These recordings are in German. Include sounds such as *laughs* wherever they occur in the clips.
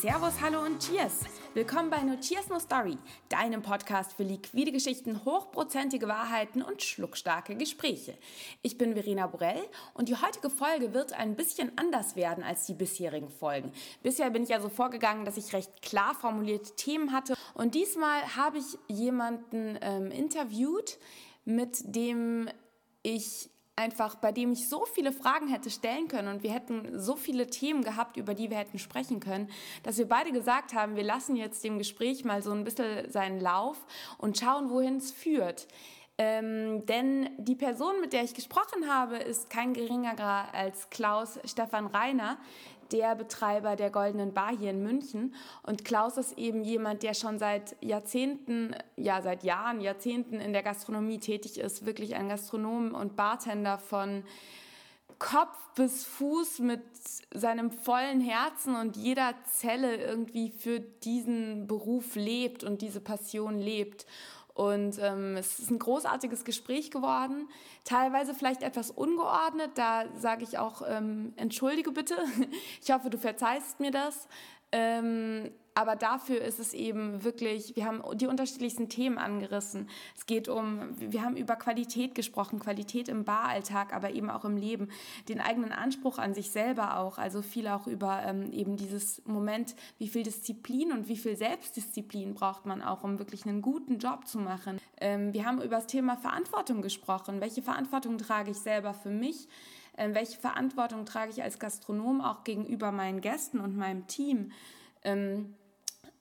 Servus, Hallo und Cheers! Willkommen bei No Cheers No Story, deinem Podcast für liquide Geschichten, hochprozentige Wahrheiten und schluckstarke Gespräche. Ich bin Verena Borell und die heutige Folge wird ein bisschen anders werden als die bisherigen Folgen. Bisher bin ich ja so vorgegangen, dass ich recht klar formulierte Themen hatte und diesmal habe ich jemanden ähm, interviewt, mit dem ich einfach, bei dem ich so viele Fragen hätte stellen können und wir hätten so viele Themen gehabt, über die wir hätten sprechen können, dass wir beide gesagt haben, wir lassen jetzt dem Gespräch mal so ein bisschen seinen Lauf und schauen, wohin es führt. Ähm, denn die Person, mit der ich gesprochen habe, ist kein geringerer als Klaus Stefan Reiner, der Betreiber der Goldenen Bar hier in München. Und Klaus ist eben jemand, der schon seit Jahrzehnten, ja seit Jahren, Jahrzehnten in der Gastronomie tätig ist, wirklich ein Gastronom und Bartender von Kopf bis Fuß mit seinem vollen Herzen und jeder Zelle irgendwie für diesen Beruf lebt und diese Passion lebt. Und ähm, es ist ein großartiges Gespräch geworden, teilweise vielleicht etwas ungeordnet. Da sage ich auch, ähm, entschuldige bitte. *laughs* Ich hoffe, du verzeihst mir das. Ähm, aber dafür ist es eben wirklich, wir haben die unterschiedlichsten Themen angerissen. Es geht um, wir haben über Qualität gesprochen, Qualität im Baralltag, aber eben auch im Leben, den eigenen Anspruch an sich selber auch, also viel auch über ähm, eben dieses Moment, wie viel Disziplin und wie viel Selbstdisziplin braucht man auch, um wirklich einen guten Job zu machen. Ähm, wir haben über das Thema Verantwortung gesprochen. Welche Verantwortung trage ich selber für mich? Ähm, welche Verantwortung trage ich als Gastronom auch gegenüber meinen Gästen und meinem Team? Ähm,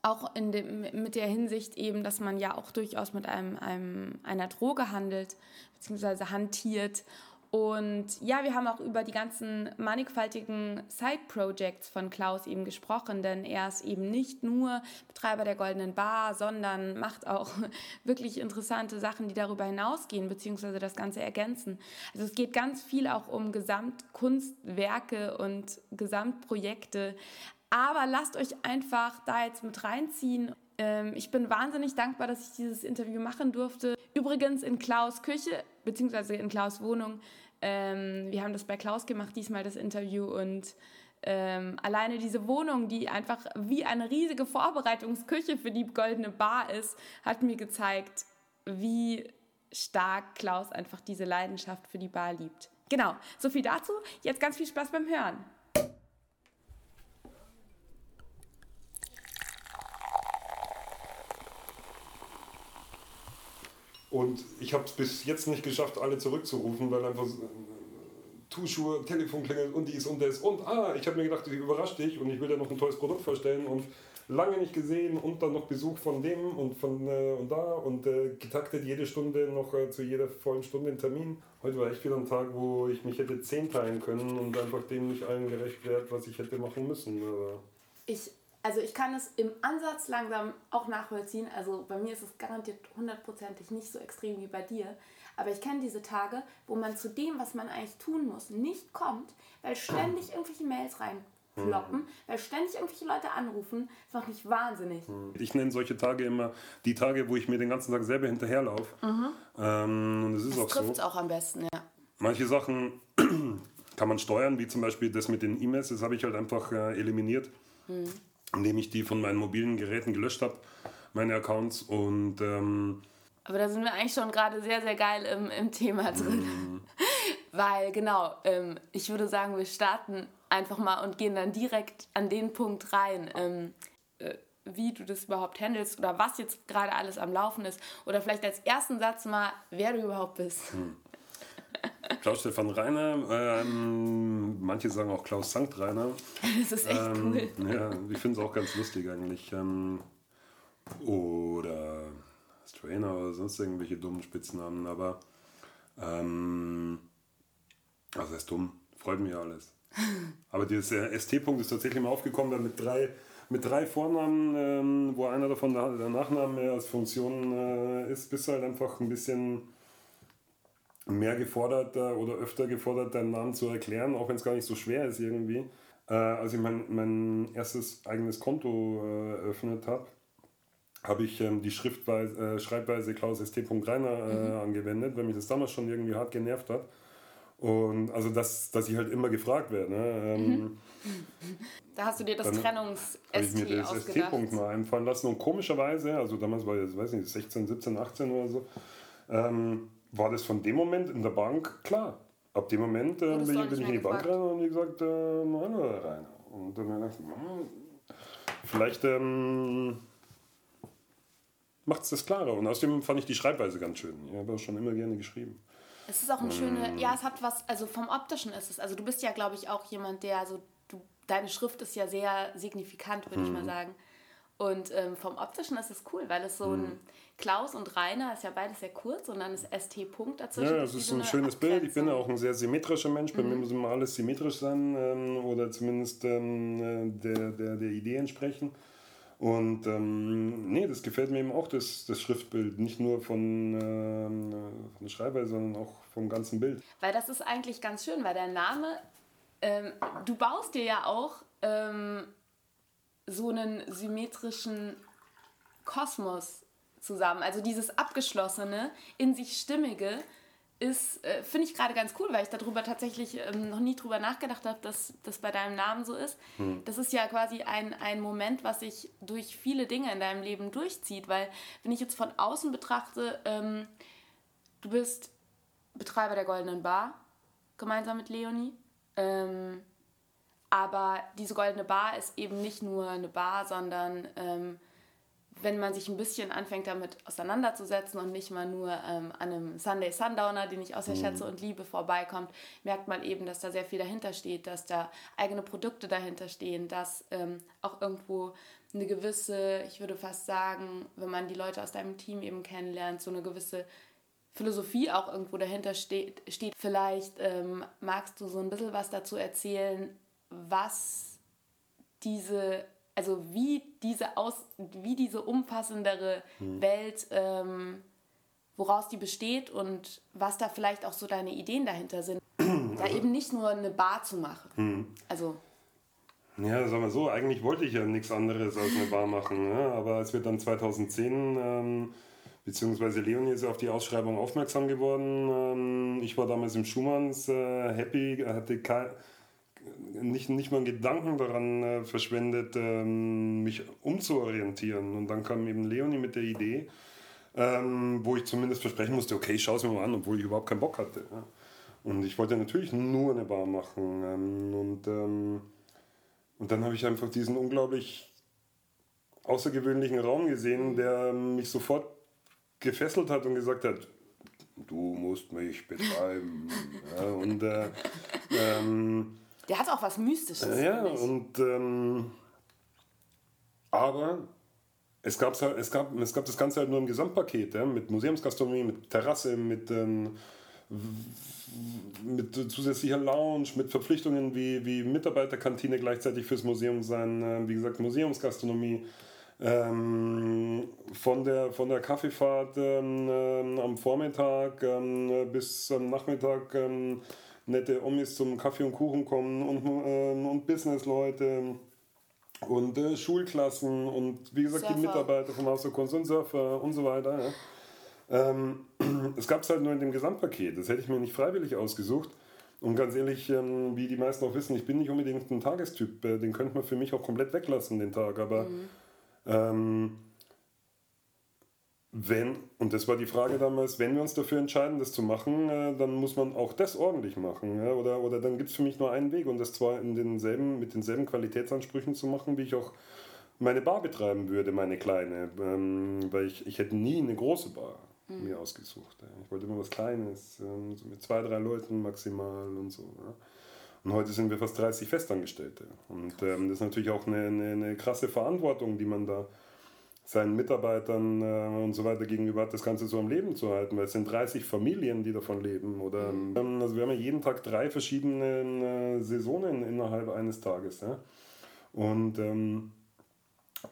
auch in dem, mit der Hinsicht eben, dass man ja auch durchaus mit einem, einem, einer Droge handelt, beziehungsweise hantiert. Und ja, wir haben auch über die ganzen mannigfaltigen Side-Projects von Klaus eben gesprochen, denn er ist eben nicht nur Betreiber der Goldenen Bar, sondern macht auch *laughs* wirklich interessante Sachen, die darüber hinausgehen, beziehungsweise das Ganze ergänzen. Also es geht ganz viel auch um Gesamtkunstwerke und Gesamtprojekte, aber lasst euch einfach da jetzt mit reinziehen. Ähm, ich bin wahnsinnig dankbar, dass ich dieses Interview machen durfte. Übrigens in Klaus Küche, beziehungsweise in Klaus Wohnung. Ähm, wir haben das bei Klaus gemacht, diesmal das Interview. Und ähm, alleine diese Wohnung, die einfach wie eine riesige Vorbereitungsküche für die goldene Bar ist, hat mir gezeigt, wie stark Klaus einfach diese Leidenschaft für die Bar liebt. Genau, so viel dazu. Jetzt ganz viel Spaß beim Hören. Und ich habe es bis jetzt nicht geschafft, alle zurückzurufen, weil einfach Tuschuhe, Telefon klingelt und dies und das. Und ah, ich habe mir gedacht, ich überrasche dich und ich will dir noch ein tolles Produkt vorstellen und lange nicht gesehen und dann noch Besuch von dem und von äh, und da und äh, getaktet jede Stunde noch äh, zu jeder vollen Stunde einen Termin. Heute war echt wieder ein Tag, wo ich mich hätte zehn teilen können und einfach dem nicht allen gerecht werde, was ich hätte machen müssen. Aber ich also ich kann es im Ansatz langsam auch nachvollziehen. Also bei mir ist es garantiert hundertprozentig nicht so extrem wie bei dir. Aber ich kenne diese Tage, wo man zu dem, was man eigentlich tun muss, nicht kommt, weil ständig irgendwelche Mails reinploppen, mhm. weil ständig irgendwelche Leute anrufen. Das macht mich wahnsinnig. Mhm. Ich nenne solche Tage immer die Tage, wo ich mir den ganzen Tag selber hinterherlaufe. Mhm. Ähm, und es ist das auch so. auch am besten, ja. Manche Sachen *clears throat* kann man steuern, wie zum Beispiel das mit den E-Mails. Das habe ich halt einfach äh, eliminiert. Mhm indem ich die von meinen mobilen Geräten gelöscht habe, meine Accounts. Und, ähm, Aber da sind wir eigentlich schon gerade sehr, sehr geil im, im Thema drin. Mm. *laughs* Weil, genau, ähm, ich würde sagen, wir starten einfach mal und gehen dann direkt an den Punkt rein, ähm, äh, wie du das überhaupt handelst oder was jetzt gerade alles am Laufen ist. Oder vielleicht als ersten Satz mal, wer du überhaupt bist. Mm. Klaus Stefan Reiner, ähm, manche sagen auch Klaus Sankt Reiner. *laughs* Das ist echt ähm, cool. Ja, ich finde es auch ganz lustig eigentlich. Ähm, oder Strainer oder sonst irgendwelche dummen Spitznamen, aber ähm, also ist dumm, freut mich alles. *laughs* Aber dieser ST-Punkt ist tatsächlich mal aufgekommen, weil mit drei, mit drei Vornamen, ähm, wo einer davon der, der Nachname als Funktion äh, ist, bist du halt einfach ein bisschen mehr gefordert oder öfter gefordert, deinen Namen zu erklären, auch wenn es gar nicht so schwer ist irgendwie. Äh, als ich mein, mein erstes eigenes Konto äh, eröffnet habe, habe ich ähm, die Schriftweise, äh, Schreibweise Klaus St. Reiner äh, mhm. angewendet, weil mich das damals schon irgendwie hart genervt hat. Und also, dass, dass ich halt immer gefragt werde. Ne? Ähm, mhm. *laughs* Da hast du dir das Trennungs-ST ich mir das ST-Punkt mal einfallen lassen. Und komischerweise, also damals war ich, weiß nicht, 16, 17, 18 oder so, ähm, war das von dem Moment in der Bank klar. Ab dem Moment äh, bin, ich, bin ich in die. Bank rein und die gesagt, äh, Manuel rein. Und dann habe ich gedacht, hm, vielleicht ähm, macht es das klarer. Und außerdem fand ich die Schreibweise ganz schön. Ich habe auch schon immer gerne geschrieben. Es ist auch ein schöne, ja, es hat was, also vom optischen ist es. Also du bist ja, glaube ich, auch jemand, der so, du, deine Schrift ist ja sehr signifikant, würde mhm. ich mal sagen. Und ähm, vom optischen ist es cool, weil es so ein mhm. Klaus und Rainer ist ja beides sehr kurz und dann ist ST Punkt dazwischen. Ja, das ist so ein schönes Bild. Ich bin ja auch ein sehr symmetrischer Mensch. Bei mhm. mir muss immer alles symmetrisch sein ähm, oder zumindest ähm, äh, der, der, der Idee entsprechen. Und ähm, nee, das gefällt mir eben auch, das, das Schriftbild. Nicht nur von, ähm, von der Schreibweise, sondern auch vom ganzen Bild. Weil das ist eigentlich ganz schön, weil der Name, ähm, du baust dir ja auch ähm, so einen symmetrischen Kosmos zusammen. Also dieses abgeschlossene, in sich stimmige, ist, äh, finde ich gerade ganz cool, weil ich darüber tatsächlich ähm, noch nie drüber nachgedacht habe, dass das bei deinem Namen so ist. Hm. Das ist ja quasi ein, ein Moment, was sich durch viele Dinge in deinem Leben durchzieht, weil wenn ich jetzt von außen betrachte, ähm, du bist Betreiber der Goldenen Bar, gemeinsam mit Leonie. Ähm, aber diese Goldene Bar ist eben nicht nur eine Bar, sondern ähm, wenn man sich ein bisschen anfängt damit auseinanderzusetzen und nicht mal nur ähm, an einem Sunday Sundowner, den ich auch sehr mhm. schätze und liebe, vorbeikommt, merkt man eben, dass da sehr viel dahinter steht, dass da eigene Produkte dahinter stehen, dass ähm, auch irgendwo eine gewisse, ich würde fast sagen, wenn man die Leute aus deinem Team eben kennenlernt, so eine gewisse Philosophie auch irgendwo dahinter steht. steht. Vielleicht ähm, magst du so ein bisschen was dazu erzählen, was diese also wie diese, aus, wie diese umfassendere hm. Welt, ähm, woraus die besteht und was da vielleicht auch so deine Ideen dahinter sind. da also eben nicht nur eine Bar zu machen. Hm. Also. Ja, sagen wir so, eigentlich wollte ich ja nichts anderes als eine Bar machen. Ne? Aber als wir dann 2010, ähm, beziehungsweise Leonie ist auf die Ausschreibung aufmerksam geworden, ähm, ich war damals im Schumanns äh, happy, hatte kein nicht, nicht mal einen Gedanken daran äh, verschwendet, ähm, mich umzuorientieren. Und dann kam eben Leonie mit der Idee, ähm, wo ich zumindest versprechen musste, okay, schau es mir mal an, obwohl ich überhaupt keinen Bock hatte. Ja. Und ich wollte natürlich nur eine Bar machen. Ähm, und, ähm, und dann habe ich einfach diesen unglaublich außergewöhnlichen Raum gesehen, der mich sofort gefesselt hat und gesagt hat, du musst mich betreiben. ja, und äh, *laughs* ähm, der hat auch was Mystisches. Ja, und ähm, aber es, gab's halt, es, gab, es gab das Ganze halt nur im Gesamtpaket, ja, mit Museumsgastronomie, mit Terrasse, mit, ähm, mit zusätzlicher Lounge, mit Verpflichtungen wie, wie Mitarbeiterkantine gleichzeitig fürs Museum sein, äh, wie gesagt, Museumsgastronomie. Ähm, von, der, von der Kaffeefahrt ähm, am Vormittag ähm, bis am Nachmittag ähm, nette Omis zum Kaffee und Kuchen kommen und, ähm, und Businessleute und äh, Schulklassen und wie gesagt Surfer. die Mitarbeiter vom Haus der Kunst und Surfer und so weiter. Ja. Ähm, *clears throat* es gab es halt nur in dem Gesamtpaket. Das hätte ich mir nicht freiwillig ausgesucht. Und ganz ehrlich, ähm, wie die meisten auch wissen, ich bin nicht unbedingt ein Tagestyp. Äh, den könnte man für mich auch komplett weglassen, den Tag. Aber mhm. ähm, wenn, und das war die Frage damals, wenn wir uns dafür entscheiden, das zu machen, äh, dann muss man auch das ordentlich machen. Ja? Oder, oder dann gibt es für mich nur einen Weg und das zwar in denselben, mit denselben Qualitätsansprüchen zu machen, wie ich auch meine Bar betreiben würde, meine kleine. Ähm, weil ich, ich hätte nie eine große Bar mhm. mir ausgesucht. Ja? Ich wollte immer was Kleines, ähm, so mit zwei, drei Leuten maximal und so. Ja? Und heute sind wir fast 30 Festangestellte. Und ähm, das ist natürlich auch eine, eine, eine krasse Verantwortung, die man da seinen Mitarbeitern äh, und so weiter gegenüber hat, das Ganze so am Leben zu halten, weil es sind 30 Familien, die davon leben. Oder, mhm. ähm, also wir haben ja jeden Tag drei verschiedene äh, Saisonen innerhalb eines Tages. Ja? Und, ähm,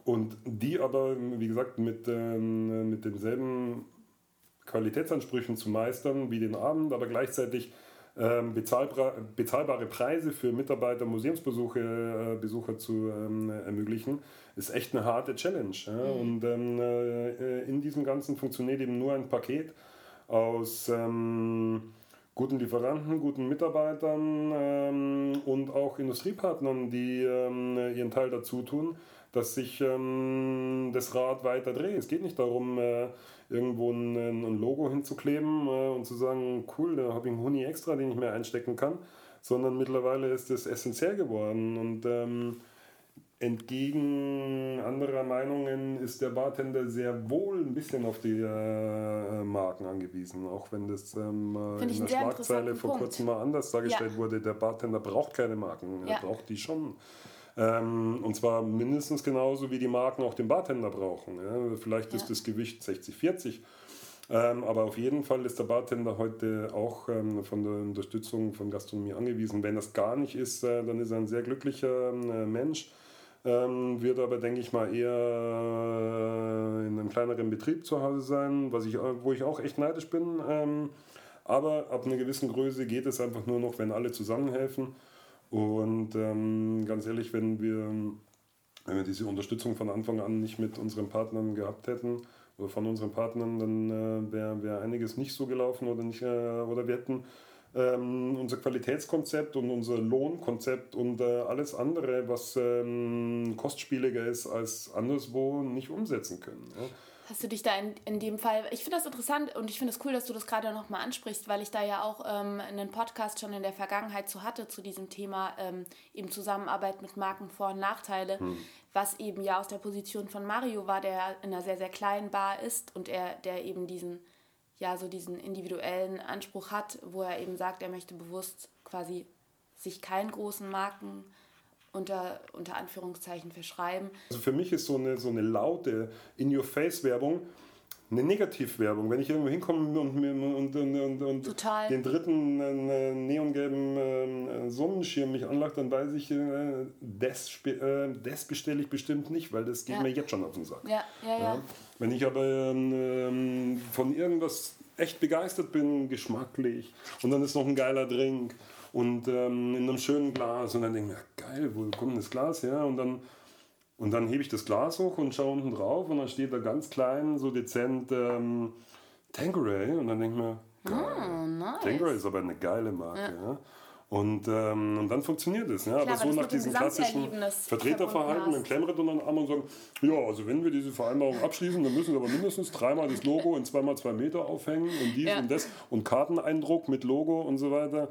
und die aber, wie gesagt, mit, ähm, mit denselben Qualitätsansprüchen zu meistern wie den Abend, aber gleichzeitig ähm, bezahlbare Preise für Mitarbeiter, Museumsbesuche, äh, Besucher zu ähm, ermöglichen, ist echt eine harte Challenge. Ja? Mhm. Und ähm, äh, in diesem Ganzen funktioniert eben nur ein Paket aus ähm, guten Lieferanten, guten Mitarbeitern ähm, und auch Industriepartnern, die ähm, ihren Teil dazu tun, dass sich ähm, das Rad weiter dreht. Es geht nicht darum, äh, irgendwo ein, ein, Logo hinzukleben äh, und zu sagen, cool, da habe ich einen Huni extra, den ich mir einstecken kann, sondern mittlerweile ist es essentiell geworden und ähm, Entgegen anderer Meinungen ist der Bartender sehr wohl ein bisschen auf die äh, Marken angewiesen, auch wenn das ähm, in der Schlagzeile vor kurzem mal anders dargestellt ja. wurde. Der Bartender braucht keine Marken, ja. er braucht die schon. Ähm, und zwar mindestens genauso wie die Marken auch den Bartender brauchen. Ja? Vielleicht ja. ist das Gewicht 60-40. Ähm, aber auf jeden Fall ist der Bartender heute auch ähm, von der Unterstützung von Gastronomie angewiesen. Wenn das gar nicht ist, äh, dann ist er ein sehr glücklicher äh, Mensch ähm, wird aber, denke ich mal, eher in einem kleineren Betrieb zu Hause sein, was ich, wo ich auch echt neidisch bin. Ähm, aber ab einer gewissen Größe geht es einfach nur noch, wenn alle zusammenhelfen. Und ähm, ganz ehrlich, wenn wir, wenn wir diese Unterstützung von Anfang an nicht mit unseren Partnern gehabt hätten, oder von unseren Partnern, dann äh, wäre wär einiges nicht so gelaufen oder, nicht, äh, oder wir hätten ähm, unser Qualitätskonzept und unser Lohnkonzept und äh, alles andere, was ähm, kostspieliger ist als anderswo, nicht umsetzen können. Ja. Hast du dich da in, in dem Fall, ich finde das interessant und ich finde es das cool, dass du das gerade nochmal ansprichst, weil ich da ja auch ähm, einen Podcast schon in der Vergangenheit zu hatte, zu diesem Thema ähm, eben Zusammenarbeit mit Marken, Vor- und Nachteile, hm. was eben ja aus der Position von Mario war, der in einer sehr, sehr kleinen Bar ist und er, der eben diesen ja so diesen individuellen Anspruch hat, wo er eben sagt, er möchte bewusst quasi sich keinen großen Marken unter, unter Anführungszeichen verschreiben. Also für mich ist so eine, so eine laute In-Your-Face-Werbung eine Negativwerbung. Wenn ich irgendwo hinkomme und, und, und, und, den dritten äh, neongelben äh, Sonnenschirm mich anlacht, dann weiß ich, äh, das, äh, das bestelle ich bestimmt nicht, weil das geht ja. mir jetzt schon auf den Sack. Ja, ja. Wenn ich aber ähm, von irgendwas echt begeistert bin, geschmacklich, und dann ist noch ein geiler Drink und ähm, in einem schönen Glas, und dann denke ich mir, geil, wo kommt das Glas her? Und dann und dann hebe ich das Glas hoch und schaue unten drauf und dann steht da ganz klein, so dezent ähm, Tanqueray. Und dann denke ich mir, oh, nice. Tanqueray ist aber eine geile Marke. Ja. ja. Und, ähm, und dann funktioniert es. Ja. Klar, aber so nach diesem klassischen Vertreterverhalten dann klemmen dann an Arm und sagen, ja, also wenn wir diese Vereinbarung abschließen, dann müssen wir aber mindestens dreimal das Logo in zweimal zwei Meter aufhängen und dies ja. und das und Karteneindruck mit Logo und so weiter.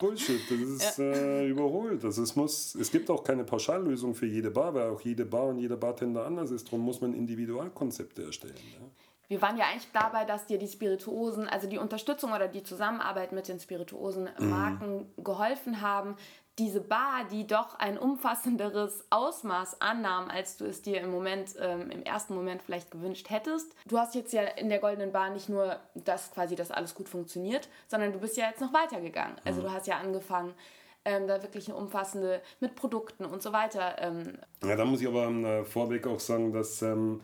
Bullshit, das ist ja. äh, überholt. Also es, muss, es gibt auch keine Pauschallösung für jede Bar, weil auch jede Bar und jeder Bartender anders ist. Darum muss man Individualkonzepte erstellen. Ja. Wir waren ja eigentlich dabei, dass dir die Spirituosen, also die Unterstützung oder die Zusammenarbeit mit den spirituosen Marken mhm. geholfen haben, diese Bar, die doch ein umfassenderes Ausmaß annahm, als du es dir im Moment, ähm, im ersten Moment vielleicht gewünscht hättest. Du hast jetzt ja in der Goldenen Bar nicht nur, dass quasi das alles gut funktioniert, sondern du bist ja jetzt noch weitergegangen. Also mhm. du hast ja angefangen, ähm, da wirklich eine umfassende mit Produkten und so weiter. Ähm. Ja, da muss ich aber äh, vorweg auch sagen, dass ähm,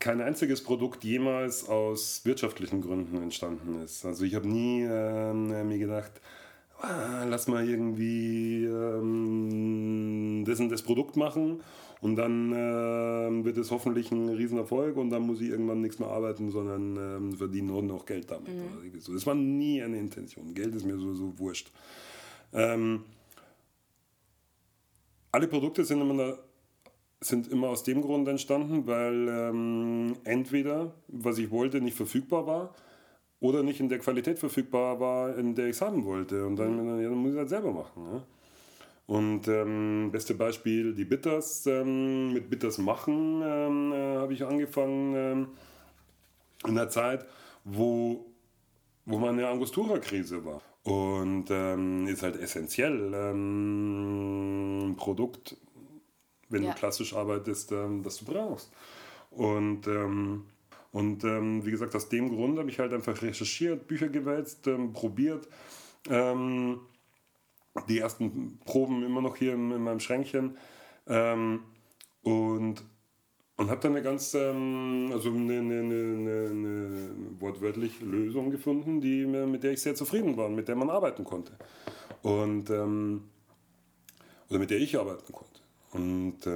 kein einziges Produkt jemals aus wirtschaftlichen Gründen entstanden ist. Also ich habe nie ähm, mir gedacht, ah, lass mal irgendwie ähm, das und das Produkt machen und dann äh, wird es hoffentlich ein Riesenerfolg und dann muss ich irgendwann nichts mehr arbeiten, sondern ähm, verdiene nur noch Geld damit. Mhm. So. Das war nie eine Intention. Geld ist mir so, so wurscht. Ähm, alle Produkte sind immer, sind immer aus dem Grund entstanden, weil ähm, entweder, was ich wollte, nicht verfügbar war oder nicht in der Qualität verfügbar war, in der ich es haben wollte. Und dann, mhm. ja, dann muss ich das selber machen. Ja? Und ähm, beste Beispiel, die Bitters. Ähm, mit Bitters machen ähm, äh, habe ich angefangen ähm, in der Zeit, wo, wo man eine Angostura-Krise war. Und ähm, ist halt essentiell ähm, ein Produkt, wenn ja. du klassisch arbeitest, das du brauchst. Und und ähm, wie gesagt, aus dem Grund habe ich halt einfach recherchiert, Bücher gewälzt, ähm, probiert. Ähm, die ersten Proben immer noch hier in, in meinem Schränkchen. Ähm, und und habe dann eine ganz, ähm, also eine, eine, eine, eine, wortwörtlich Lösung gefunden, die, mit der ich sehr zufrieden war, mit der man arbeiten konnte. Und, ähm, oder mit der ich arbeiten konnte. Und,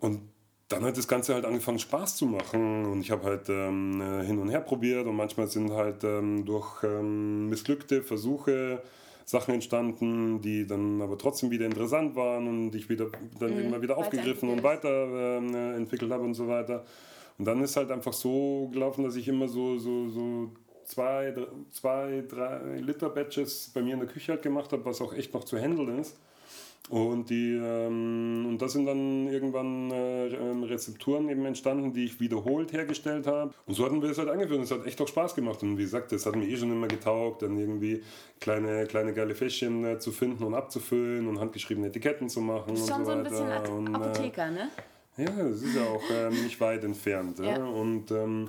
und dann hat das Ganze halt angefangen Spaß zu machen und ich habe halt ähm, äh, hin und her probiert und manchmal sind halt ähm, durch ähm, missglückte Versuche Sachen entstanden, die dann aber trotzdem wieder interessant waren und ich wieder dann mhm, immer wieder aufgegriffen und weiterentwickelt äh, habe und so weiter. Und dann ist halt einfach so gelaufen, dass ich immer so, so, so zwei, zwei, drei Liter Batches bei mir in der Küche halt gemacht habe, was auch echt noch zu handeln ist. Und, die, ähm, und da sind dann irgendwann äh, ähm, Rezepturen eben entstanden, die ich wiederholt hergestellt habe. Und so hatten wir es halt angeführt. Es hat echt auch Spaß gemacht. Und wie gesagt, das hat mir eh schon immer getaugt, dann irgendwie kleine, kleine geile Fäschchen äh, zu finden und abzufüllen und handgeschriebene Etiketten zu machen. Das ist schon so, so ein bisschen und, äh, Apotheker, ne? Ja, das ist ja auch ähm, nicht weit entfernt. ja. Und ähm,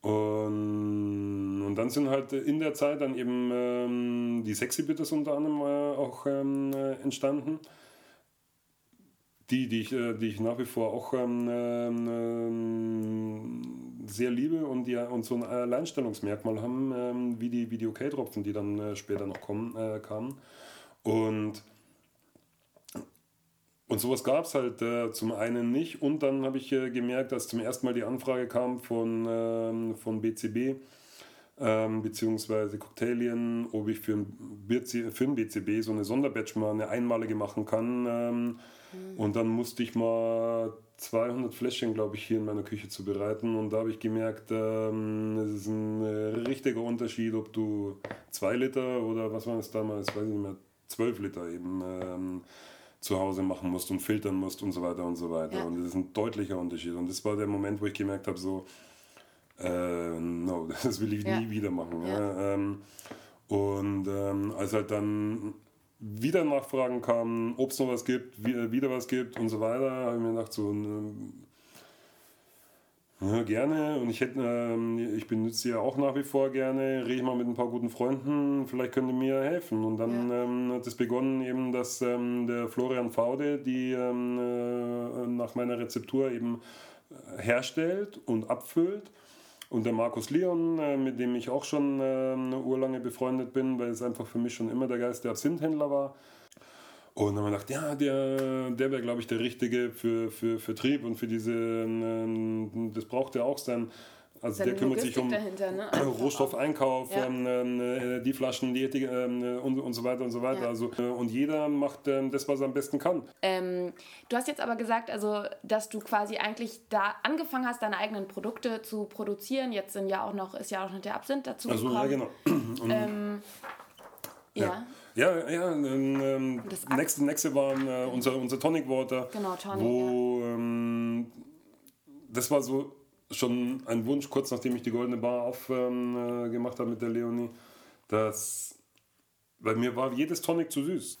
und, und dann sind halt in der Zeit dann eben ähm, die Sexy Bitters unter anderem äh, auch ähm, äh, entstanden. Die, die ich, äh, die ich nach wie vor auch ähm, ähm sehr liebe und die und so ein Alleinstellungsmerkmal haben, ähm, wie die, wie die OK-Tropfen, die dann äh, später noch kommen, äh, kamen. Und und sowas gab es halt äh, zum einen nicht. Und dann habe ich äh, gemerkt, dass zum ersten Mal die Anfrage kam von, ähm, von BCB, ähm, beziehungsweise Cocktailien, ob ich für ein, für ein BCB so eine Sonderbatch mal eine einmalige machen kann. Ähm, mhm. Und dann musste ich mal 200 Fläschchen, glaube ich, hier in meiner Küche zubereiten. Und da habe ich gemerkt, ähm, es ist ein äh, richtiger Unterschied, ob du zwei Liter oder was war es damals, weiß ich nicht mehr, 12 Liter eben ähm, zu Hause machen musst und filtern musst und so weiter und so weiter. Ja. Und das ist ein deutlicher Unterschied. Und das war der Moment, wo ich gemerkt habe, so, äh, no, *laughs* das will ich ja. nie wieder machen. Ja. Ähm, und ähm, als halt dann wieder Nachfragen kamen, ob es noch was gibt, wieder was gibt und so weiter, habe ich mir gedacht, so, ja, gerne. Und ich hätte, ähm, ich benutze sie ja auch nach wie vor gerne. Rede ich mal mit ein paar guten Freunden. Vielleicht können die mir helfen. Und dann ja. ähm, hat es begonnen eben, dass ähm, der Florian Faude die ähm, äh, nach meiner Rezeptur eben äh, herstellt und abfüllt. Und der Markus Leon, äh, mit dem ich auch schon äh, eine urlange befreundet bin, weil es einfach für mich schon immer der Geist der Absinthändler war. Und dann haben wir gedacht, ja, der, der wäre, glaube ich, der Richtige für, für Vertrieb und für diese, ähm, das braucht er auch sein. Also der kümmert sich um dahinter, ne? *clears throat* Rohstoffeinkauf, ja. ähm, äh, die Flaschen, die ähm, und, und so weiter und so weiter. Ja. Also, äh, und jeder macht ähm, das, was er am besten kann. Ähm, du hast jetzt aber gesagt, also, dass du quasi eigentlich da angefangen hast, deine eigenen Produkte zu produzieren. Jetzt sind ja auch noch, ist ja auch noch der Absinth dazu also, gekommen. Ja, genau. *clears throat* Ähm, ja. ja. Ja, ja. Ähm, das nächste, nächste war äh, unser, unser Tonic Water. Genau, Tonic. Wo, ja. ähm, das war so schon ein Wunsch, kurz nachdem ich die Goldene Bar aufgemacht ähm, äh, habe mit der Leonie, dass. Weil mir war jedes Tonic zu süß.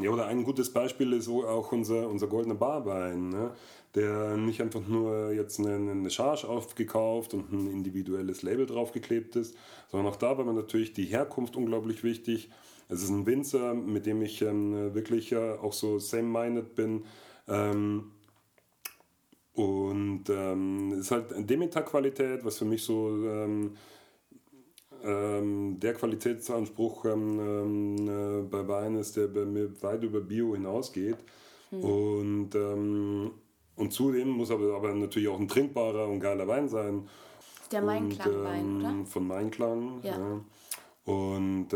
Ja, oder ein gutes Beispiel ist auch unser, unser Goldene Barwein. Ne? der nicht einfach nur jetzt eine, eine Charge aufgekauft und ein individuelles Label draufgeklebt ist, sondern auch da war mir natürlich die Herkunft unglaublich wichtig. Es ist ein Winzer, mit dem ich ähm, wirklich äh, auch so same-minded bin. Ähm, und ähm, es ist halt Demeter-Qualität, was für mich so ähm, ähm, der Qualitätsanspruch ähm, ähm, äh, bei Wein ist, der bei mir weit über Bio hinausgeht. Hm. Und, ähm, und zudem muss aber, aber natürlich auch ein trinkbarer und geiler Wein sein. Der Mainklang-Wein, oder? Von Mainklang, ja. ja. Und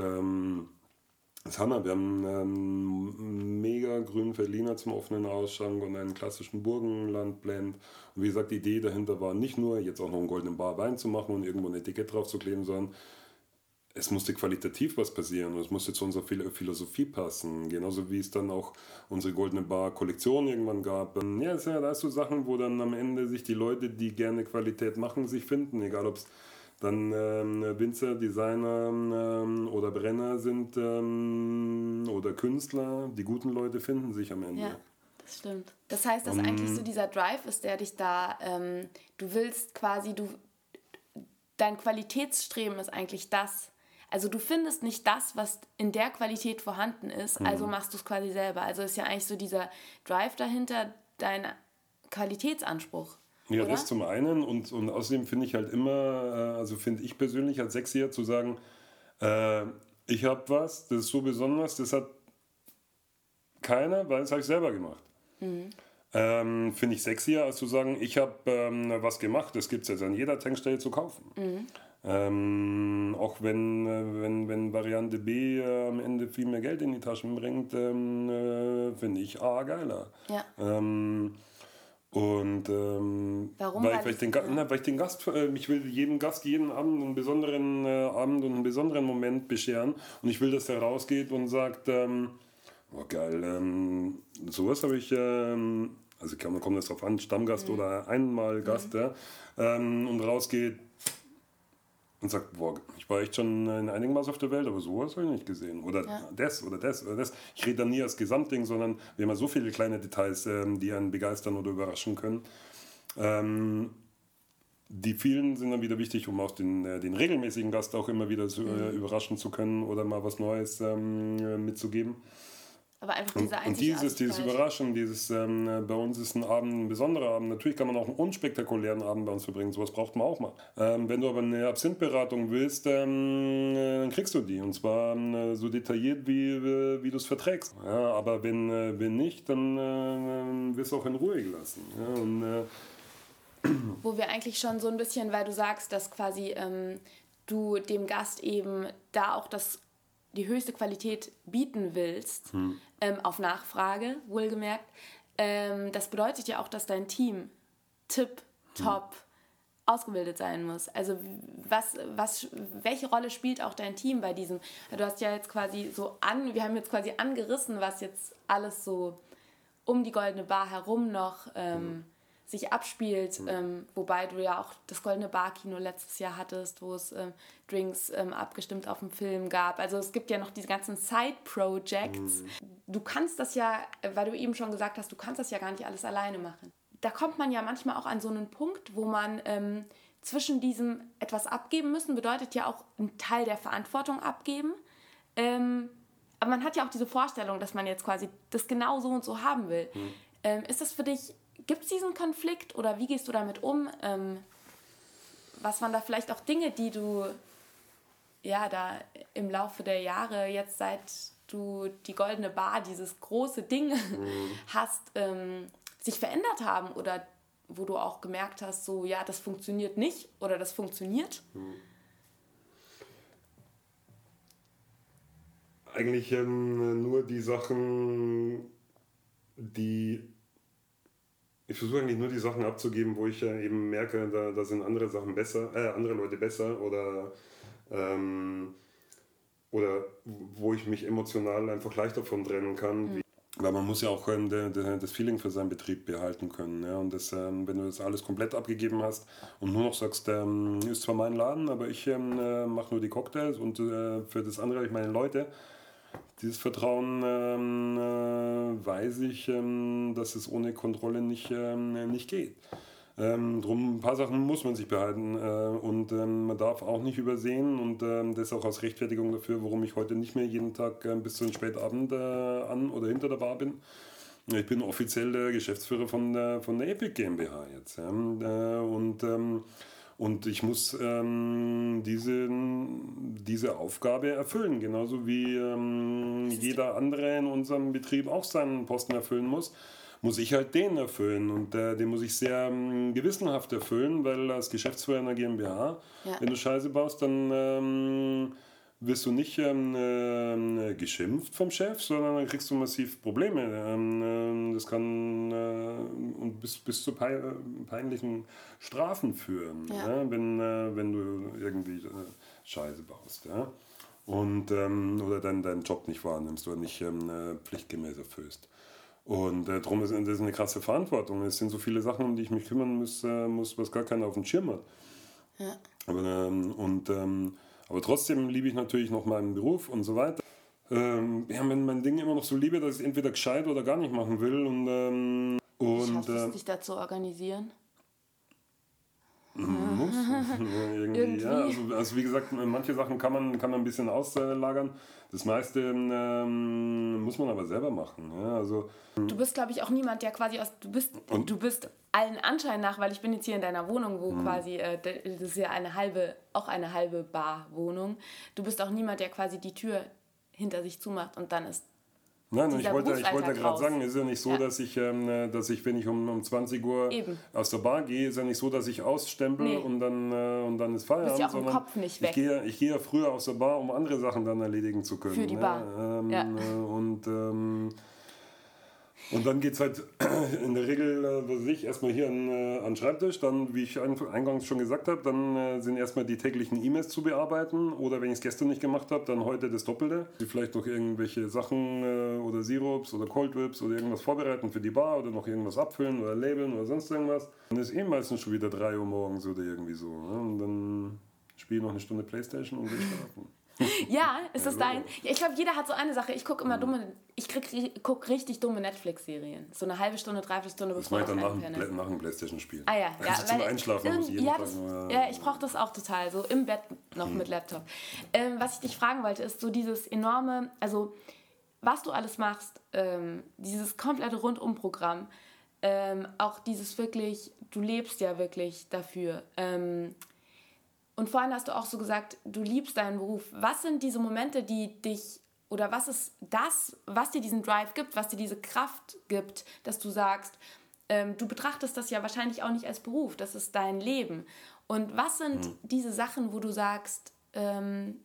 das Hammer. Wir haben einen ähm, mega grünen Berliner zum offenen Ausschank und einen klassischen Burgenlandblend. Und wie gesagt, die Idee dahinter war nicht nur, jetzt auch noch einen goldenen Bar Wein zu machen und irgendwo ein Etikett drauf zu kleben, sondern es musste qualitativ was passieren und es musste zu unserer Philosophie passen. Genauso wie es dann auch unsere Goldene Bar Kollektion irgendwann gab. Sind ja da so Sachen, wo dann am Ende sich die Leute, die gerne Qualität machen, sich finden. Egal ob es dann ähm, Winzer, Designer ähm, oder Brenner sind ähm, oder Künstler. Die guten Leute finden sich am Ende. Ja, das stimmt. Das heißt, dass um, eigentlich so dieser Drive ist, der dich da, ähm, du willst quasi, du, dein Qualitätsstreben ist eigentlich das. Also du findest nicht das, was in der Qualität vorhanden ist, also mhm. machst du es quasi selber. Also ist ja eigentlich so dieser Drive dahinter, dein Qualitätsanspruch. Ja, oder? das zum einen und, und außerdem finde ich halt immer, äh, also finde ich persönlich als Sexier zu sagen, äh, ich habe was, das ist so besonders, das hat keiner, weil das habe ich selber gemacht. Mhm. ähm, finde ich sexier, als zu sagen, ich habe ähm, was gemacht, das gibt es jetzt an jeder Tankstelle zu kaufen. Mhm. Ähm, auch wenn, äh, wenn, wenn Variante B äh, am Ende viel mehr Geld in die Taschen bringt, ähm, äh, finde ich A geiler. Ja. Und ähm, Warum? Weil, weil, ich den, na, weil ich den Gast, äh, ich will jedem Gast jeden Abend einen besonderen äh, Abend und einen besonderen Moment bescheren. Und ich will, dass er rausgeht und sagt, ähm, oh geil, ähm, sowas habe ich, ähm, also kann, man kommt das drauf an, Stammgast mhm. oder einmal Gast, mhm. ja, ähm, und rausgeht, und sagt, boah, ich war echt schon in einigen Maß auf der Welt, aber sowas habe ich nicht gesehen. Oder ja. das oder das oder das. Ich rede dann nie als Gesamtding, sondern wir haben ja so viele kleine Details, ähm, die einen begeistern oder überraschen können. Ähm, die vielen sind dann wieder wichtig, um auch den, äh, den regelmäßigen Gast auch immer wieder zu, äh, mhm. überraschen zu können oder mal was Neues ähm, mitzugeben. Aber einfach diese Und, und dieses, dieses Überraschen, dieses, ähm, bei uns ist ein Abend ein besonderer Abend. Natürlich kann man auch einen unspektakulären Abend bei uns verbringen, sowas braucht man auch mal. Ähm, wenn du aber eine Absinthberatung willst, ähm, äh, dann kriegst du die. Und zwar ähm, so detailliert, wie, äh, wie du es verträgst. Ja, aber wenn, äh, wenn nicht, dann äh, wirst du auch in Ruhe gelassen. Ja, und, äh, *clears throat* Wo wir eigentlich schon so ein bisschen, weil du sagst, dass quasi ähm, du dem Gast eben da auch das die höchste Qualität bieten willst, hm. ähm, auf Nachfrage, wohlgemerkt, ähm, das bedeutet ja auch, dass dein Team tip, top hm. ausgebildet sein muss. Also was, was, welche Rolle spielt auch dein Team bei diesem? Du hast ja jetzt quasi so an, wir haben jetzt quasi angerissen, was jetzt alles so um die goldene Bar herum noch ähm, hm sich abspielt, mhm. ähm, wobei du ja auch das Goldene Bar-Kino letztes Jahr hattest, wo es ähm, Drinks ähm, abgestimmt auf dem Film gab. Also es gibt ja noch diese ganzen Side-Projects. Mhm. Du kannst das ja, weil du eben schon gesagt hast, du kannst das ja gar nicht alles alleine machen. Da kommt man ja manchmal auch an so einen Punkt, wo man ähm, zwischen diesem etwas abgeben müssen, bedeutet ja auch einen Teil der Verantwortung abgeben. Ähm, aber man hat ja auch diese Vorstellung, dass man jetzt quasi das genau so und so haben will. Mhm. Ähm, ist das für dich Gibt es diesen Konflikt oder wie gehst du damit um? Ähm, was waren da vielleicht auch Dinge, die du ja da im Laufe der Jahre jetzt seit du die goldene Bar, dieses große Ding *laughs* mhm. hast, ähm, sich verändert haben oder wo du auch gemerkt hast, so ja, das funktioniert nicht oder das funktioniert? Mhm. Eigentlich ähm, nur die Sachen, die ich versuche eigentlich nur die Sachen abzugeben, wo ich äh, eben merke, da, da sind andere Sachen besser, äh, andere Leute besser oder, ähm, oder wo ich mich emotional einfach leichter von trennen kann. Mhm. Weil man muss ja auch ähm, de, de, das Feeling für seinen Betrieb behalten können. Ja? Und das, ähm, wenn du das alles komplett abgegeben hast und nur noch sagst, ähm, ist zwar mein Laden, aber ich ähm, äh, mache nur die Cocktails und äh, für das andere habe ich meine Leute, dieses Vertrauen ähm, äh, weiß ich, ähm, dass es ohne Kontrolle nicht, ähm, nicht geht. Ähm, drum ein paar Sachen muss man sich behalten äh, und ähm, man darf auch nicht übersehen und ähm, das auch als Rechtfertigung dafür, warum ich heute nicht mehr jeden Tag äh, bis zu den Spätabend äh, an oder hinter der Bar bin. Ich bin offiziell der Geschäftsführer von der, von der Epic GmbH jetzt. Ja. Äh, und und ich muss ähm, diese, diese Aufgabe erfüllen, genauso wie ähm, jeder andere in unserem Betrieb auch seinen Posten erfüllen muss muss ich halt den erfüllen und äh, den muss ich sehr ähm, gewissenhaft erfüllen, weil als Geschäftsführer einer GmbH, ja. wenn du Scheiße baust, dann ähm, wirst du nicht ähm, äh, geschimpft vom Chef, sondern dann kriegst du massiv Probleme. Ähm, äh, das kann äh, und bis, bis zu peinlichen Strafen führen, ja. Ja, wenn, äh, wenn du irgendwie äh, Scheiße baust. Ja? Und, ähm, oder dann deinen Job nicht wahrnimmst oder nicht ähm, äh, pflichtgemäß erfüllst. Und äh, darum ist das eine krasse Verantwortung. Es sind so viele Sachen, um die ich mich kümmern muss, muss was gar keiner auf dem Schirm hat. Ja. Aber, ähm, und ähm, aber trotzdem liebe ich natürlich noch meinen Beruf und so weiter. Ähm, ja, mein, mein Ding immer noch so liebe, dass ich entweder gescheit oder gar nicht machen will. Und, ähm, und, Schaffst du es, äh, dich da zu organisieren? Muss. *laughs* Irgendwie, irgendwie. Ja, also, also, wie gesagt, manche Sachen kann man, kann man ein bisschen auslagern. Das meiste ähm, muss man aber selber machen. Ja, also, du bist, glaube ich, auch niemand, der quasi aus. Du bist, du bist allen Anschein nach, weil ich bin jetzt hier in deiner Wohnung, wo mhm. quasi, äh, das ist ja eine halbe, auch eine halbe Bar-Wohnung. Du bist auch niemand, der quasi die Tür hinter sich zumacht und dann ist Nein, ich wollte, ich wollte gerade sagen, es ist ja nicht so, ja. Dass, ich, ähm, dass ich, wenn ich um, um 20 Uhr Eben. aus der Bar gehe, ist ja nicht so, dass ich ausstempel nee. und, dann, äh, und dann ist Feierabend. Bist ja auch im Kopf nicht weg. Ich gehe, ich gehe ja früher aus der Bar, um andere Sachen dann erledigen zu können. Für die Bar. Ja, ähm, ja. Äh, und ähm, und dann geht es halt *clears throat* in der Regel, äh, was ich, erstmal hier an, äh, an Schreibtisch. Dann, wie ich eingangs schon gesagt habe, dann äh, sind erstmal die täglichen E-Mails zu bearbeiten. Oder wenn ich es gestern nicht gemacht habe, dann heute das Doppelte. Vielleicht noch irgendwelche Sachen oder Sirups oder Cold Whips oder irgendwas vorbereiten für die Bar oder noch irgendwas abfüllen oder labeln oder sonst irgendwas. Dann ist eh meistens schon wieder 3 Uhr morgens oder irgendwie so. Ne? Und dann spiele ich noch eine Stunde Playstation und will schlafen. *laughs* ja, ist das dein? Ja, ich glaube, jeder hat so eine Sache. Ich gucke immer dumme, ich gucke richtig dumme Netflix-Serien. So eine halbe Stunde, dreiviertel Stunde, bevor ich dann nach, dem, nach dem Playstation-Spiel. Ah ja, ja. Also zum Einschlafen muss jeden ja, das, ja, ich brauche das auch total, so im Bett noch hm. mit Laptop. Ähm, was ich dich fragen wollte, ist so dieses enorme, also was du alles machst, ähm, dieses komplette Rundumprogramm, ähm, auch dieses wirklich, du lebst ja wirklich dafür. Ähm, und vorhin hast du auch so gesagt, du liebst deinen Beruf. Was sind diese Momente, die dich oder was ist das, was dir diesen Drive gibt, was dir diese Kraft gibt, dass du sagst, ähm, du betrachtest das ja wahrscheinlich auch nicht als Beruf, das ist dein Leben. Und was sind mhm. diese Sachen, wo du sagst, ähm,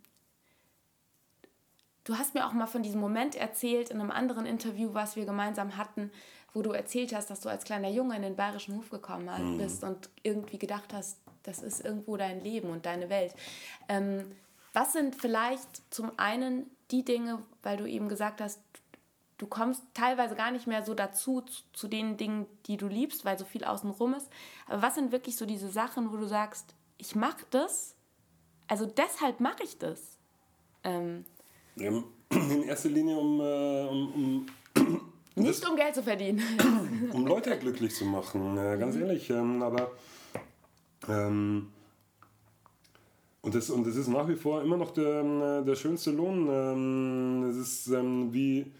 du hast mir auch mal von diesem Moment erzählt in einem anderen Interview, was wir gemeinsam hatten, wo du erzählt hast, dass du als kleiner Junge in den bayerischen Hof gekommen mhm. bist und irgendwie gedacht hast, das ist irgendwo dein Leben und deine Welt. Ähm, was sind vielleicht zum einen die Dinge, weil du eben gesagt hast, du kommst teilweise gar nicht mehr so dazu, zu, zu den Dingen, die du liebst, weil so viel außenrum ist. Aber was sind wirklich so diese Sachen, wo du sagst, ich mache das, also deshalb mache ich das? Ähm, in erster Linie um, äh, um, um nicht um Geld zu verdienen. um Leute glücklich zu machen, äh, ganz mhm. ehrlich. Ähm, aber ähm, und das, und das ist nach wie vor immer noch der, ähm, der schönste Lohn. Ähm, es ist ähm, wie,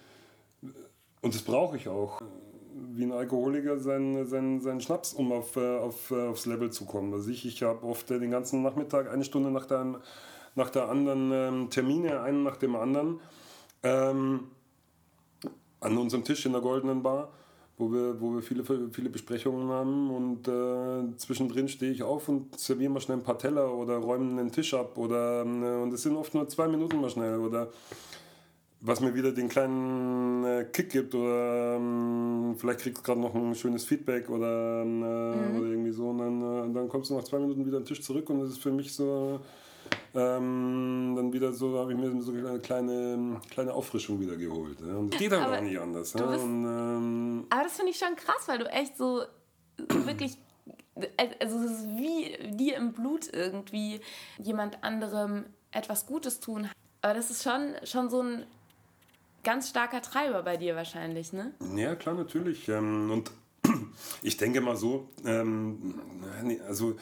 und das brauche ich auch, wie ein Alkoholiker seinen sein, sein Schnaps, um auf, äh, auf, äh, aufs Level zu kommen. Also ich, ich habe oft den ganzen Nachmittag eine Stunde nach der, nach der anderen ähm, Termine, einen nach dem anderen, ähm, an unserem Tisch in der Goldenen Bar wo wir, wo wir viele, viele Besprechungen haben und äh, zwischendrin stehe ich auf und serviere mal schnell ein paar Teller oder räume einen Tisch ab oder äh, und es sind oft nur zwei Minuten mal schnell oder was mir wieder den kleinen äh, Kick gibt oder ähm, vielleicht kriegst du gerade noch ein schönes Feedback oder, äh, mhm. oder irgendwie so und dann, äh, dann kommst du nach zwei Minuten wieder an den Tisch zurück und das ist für mich so ähm, dann wieder so, habe ich mir so eine kleine, kleine Auffrischung wieder geholt. Ja. Und das geht halt auch nicht anders. Ja. Bist, und, ähm, aber das finde ich schon krass, weil du echt so wirklich also es ist wie dir im Blut irgendwie jemand anderem etwas Gutes tun. Aber das ist schon, schon so ein ganz starker Treiber bei dir wahrscheinlich, ne? Ja, klar, natürlich. Ähm, und *clears throat* ich denke mal so, ähm, also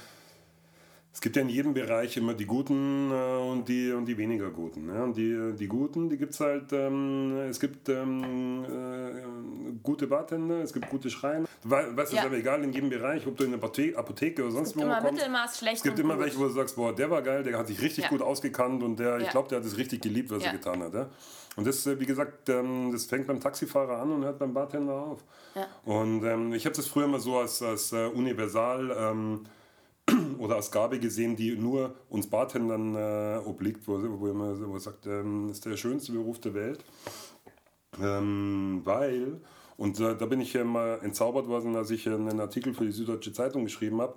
es gibt ja in jedem Bereich immer die Guten äh, und, die, und die weniger Guten. Ne? Und die, die Guten, die gibt es halt, ähm, es gibt ähm, äh, gute Bartender, es gibt gute Schreiner. Weißt du, ja. ist aber egal in jedem Bereich, ob du in der Apotheke, Apotheke oder sonst wo kommst. Es gibt immer Mittelmaß, schlecht Es gibt immer gut. welche, wo du sagst, boah, der war geil, der hat sich richtig ja. gut ausgekannt und der, ich glaube, der hat es richtig geliebt, was er getan hat. Ja? Und das, äh, wie gesagt, ähm, das fängt beim Taxifahrer an und hört beim Bartender auf. Und ähm, ich habe das früher mal so als, als uh, universal ähm, oder als Gabe gesehen, die nur uns Bartendern äh, obliegt, wo, wo man wo sagt, ähm, ist der schönste Beruf der Welt. Ähm, weil, und äh, da bin ich ja mal entzaubert worden, als ich einen Artikel für die Süddeutsche Zeitung geschrieben habe,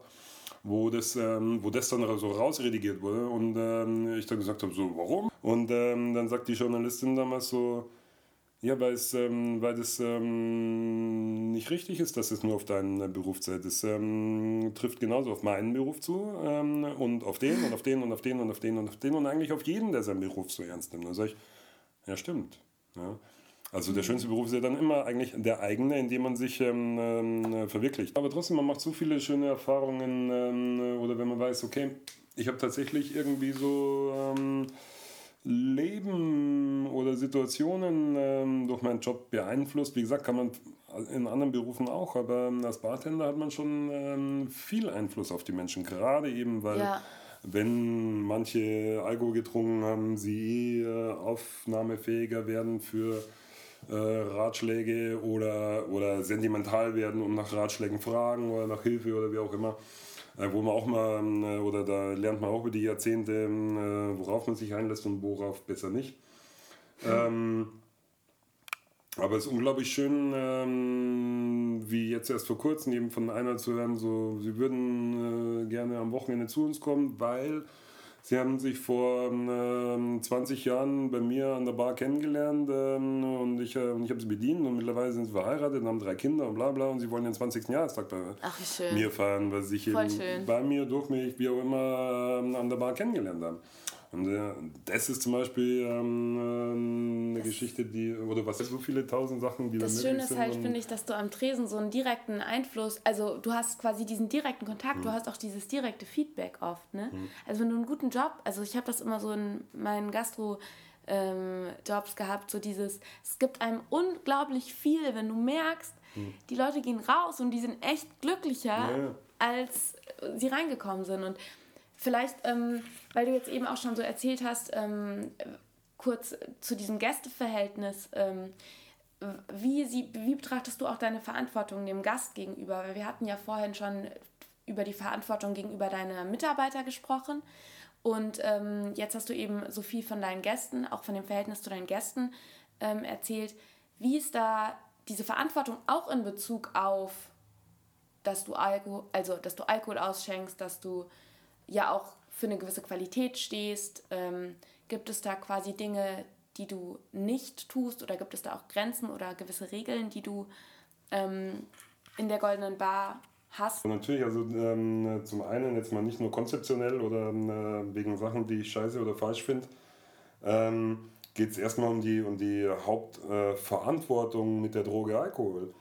wo das, ähm, wo das dann so rausredigiert wurde und ähm, ich dann gesagt habe, so, warum? Und ähm, dann sagt die Journalistin damals so, ja, weil, es, ähm, weil das ähm, nicht richtig ist, dass es nur auf deinen Beruf zählt. Es ähm, trifft genauso auf meinen Beruf zu ähm, und auf den und auf den und auf den und auf den und auf den und eigentlich auf jeden, der seinen Beruf so ernst nimmt. Dann sage ich, ja, stimmt. Ja. Also der schönste Beruf ist ja dann immer eigentlich der eigene, in dem man sich ähm, ähm, verwirklicht. Aber trotzdem, man macht so viele schöne Erfahrungen oder wenn man weiß, okay, ich habe tatsächlich irgendwie so Leben oder Situationen ähm, durch meinen Job beeinflusst. Wie gesagt, kann man in anderen Berufen auch, aber ähm, als Bartender hat man schon ähm, viel Einfluss auf die Menschen, gerade eben, weil ja. wenn manche Alkohol getrunken haben, sie äh, aufnahmefähiger werden für äh, Ratschläge oder, oder sentimental werden und nach Ratschlägen fragen oder nach Hilfe oder wie auch immer. Wo man auch mal, äh, oder da lernt man auch über die Jahrzehnte, äh, worauf man sich einlässt und worauf besser nicht. Ähm, aber es ist unglaublich schön, ähm, wie jetzt erst vor kurzem eben von einer zu hören, so, sie würden äh, gerne am Wochenende zu uns kommen, weil sie haben sich vor ähm, 20 Jahren bei mir an der Bar kennengelernt ähm, und ich, äh, ich habe sie bedient und mittlerweile sind sie verheiratet und haben drei Kinder und bla bla und sie wollen den 20. Jahrestag bei Ach, mir feiern, weil sie sich eben schön. bei mir, durch mich, wie auch immer, ähm, an der Bar kennengelernt haben. Und äh, das ist zum Beispiel ähm, ähm, eine das Geschichte, die, oder was, so viele tausend Sachen, die Das Schöne ist halt, finde ich, dass du am Tresen so einen direkten Einfluss, also du hast quasi diesen direkten Kontakt, mhm. du hast auch dieses direkte Feedback oft, ne? Mhm. Also wenn du einen guten Job, also ich habe das immer so in meinen Gastro- ähm, Jobs gehabt, so dieses, es gibt einem unglaublich viel, wenn du merkst, mhm. die Leute gehen raus und die sind echt glücklicher, ja. als sie reingekommen sind. Und Vielleicht, ähm, weil du jetzt eben auch schon so erzählt hast, ähm, kurz zu diesem Gästeverhältnis, ähm, wie, sie, wie betrachtest du auch deine Verantwortung dem Gast gegenüber? Wir hatten ja vorhin schon über die Verantwortung gegenüber deiner Mitarbeiter gesprochen. Und ähm, jetzt hast du eben so viel von deinen Gästen, auch von dem Verhältnis zu deinen Gästen ähm, erzählt. Wie ist da diese Verantwortung auch in Bezug auf, dass du Alkohol, also dass du Alkohol ausschenkst, dass du ja auch für eine gewisse Qualität stehst? Ähm, gibt es da quasi Dinge, die du nicht tust oder gibt es da auch Grenzen oder gewisse Regeln, die du ähm, in der Goldenen Bar hast? Natürlich, also ähm, zum einen jetzt mal nicht nur konzeptionell oder äh, wegen Sachen, die ich scheiße oder falsch finde. Ähm, geht es erstmal um die, um die Hauptverantwortung äh, mit der Droge Alkohol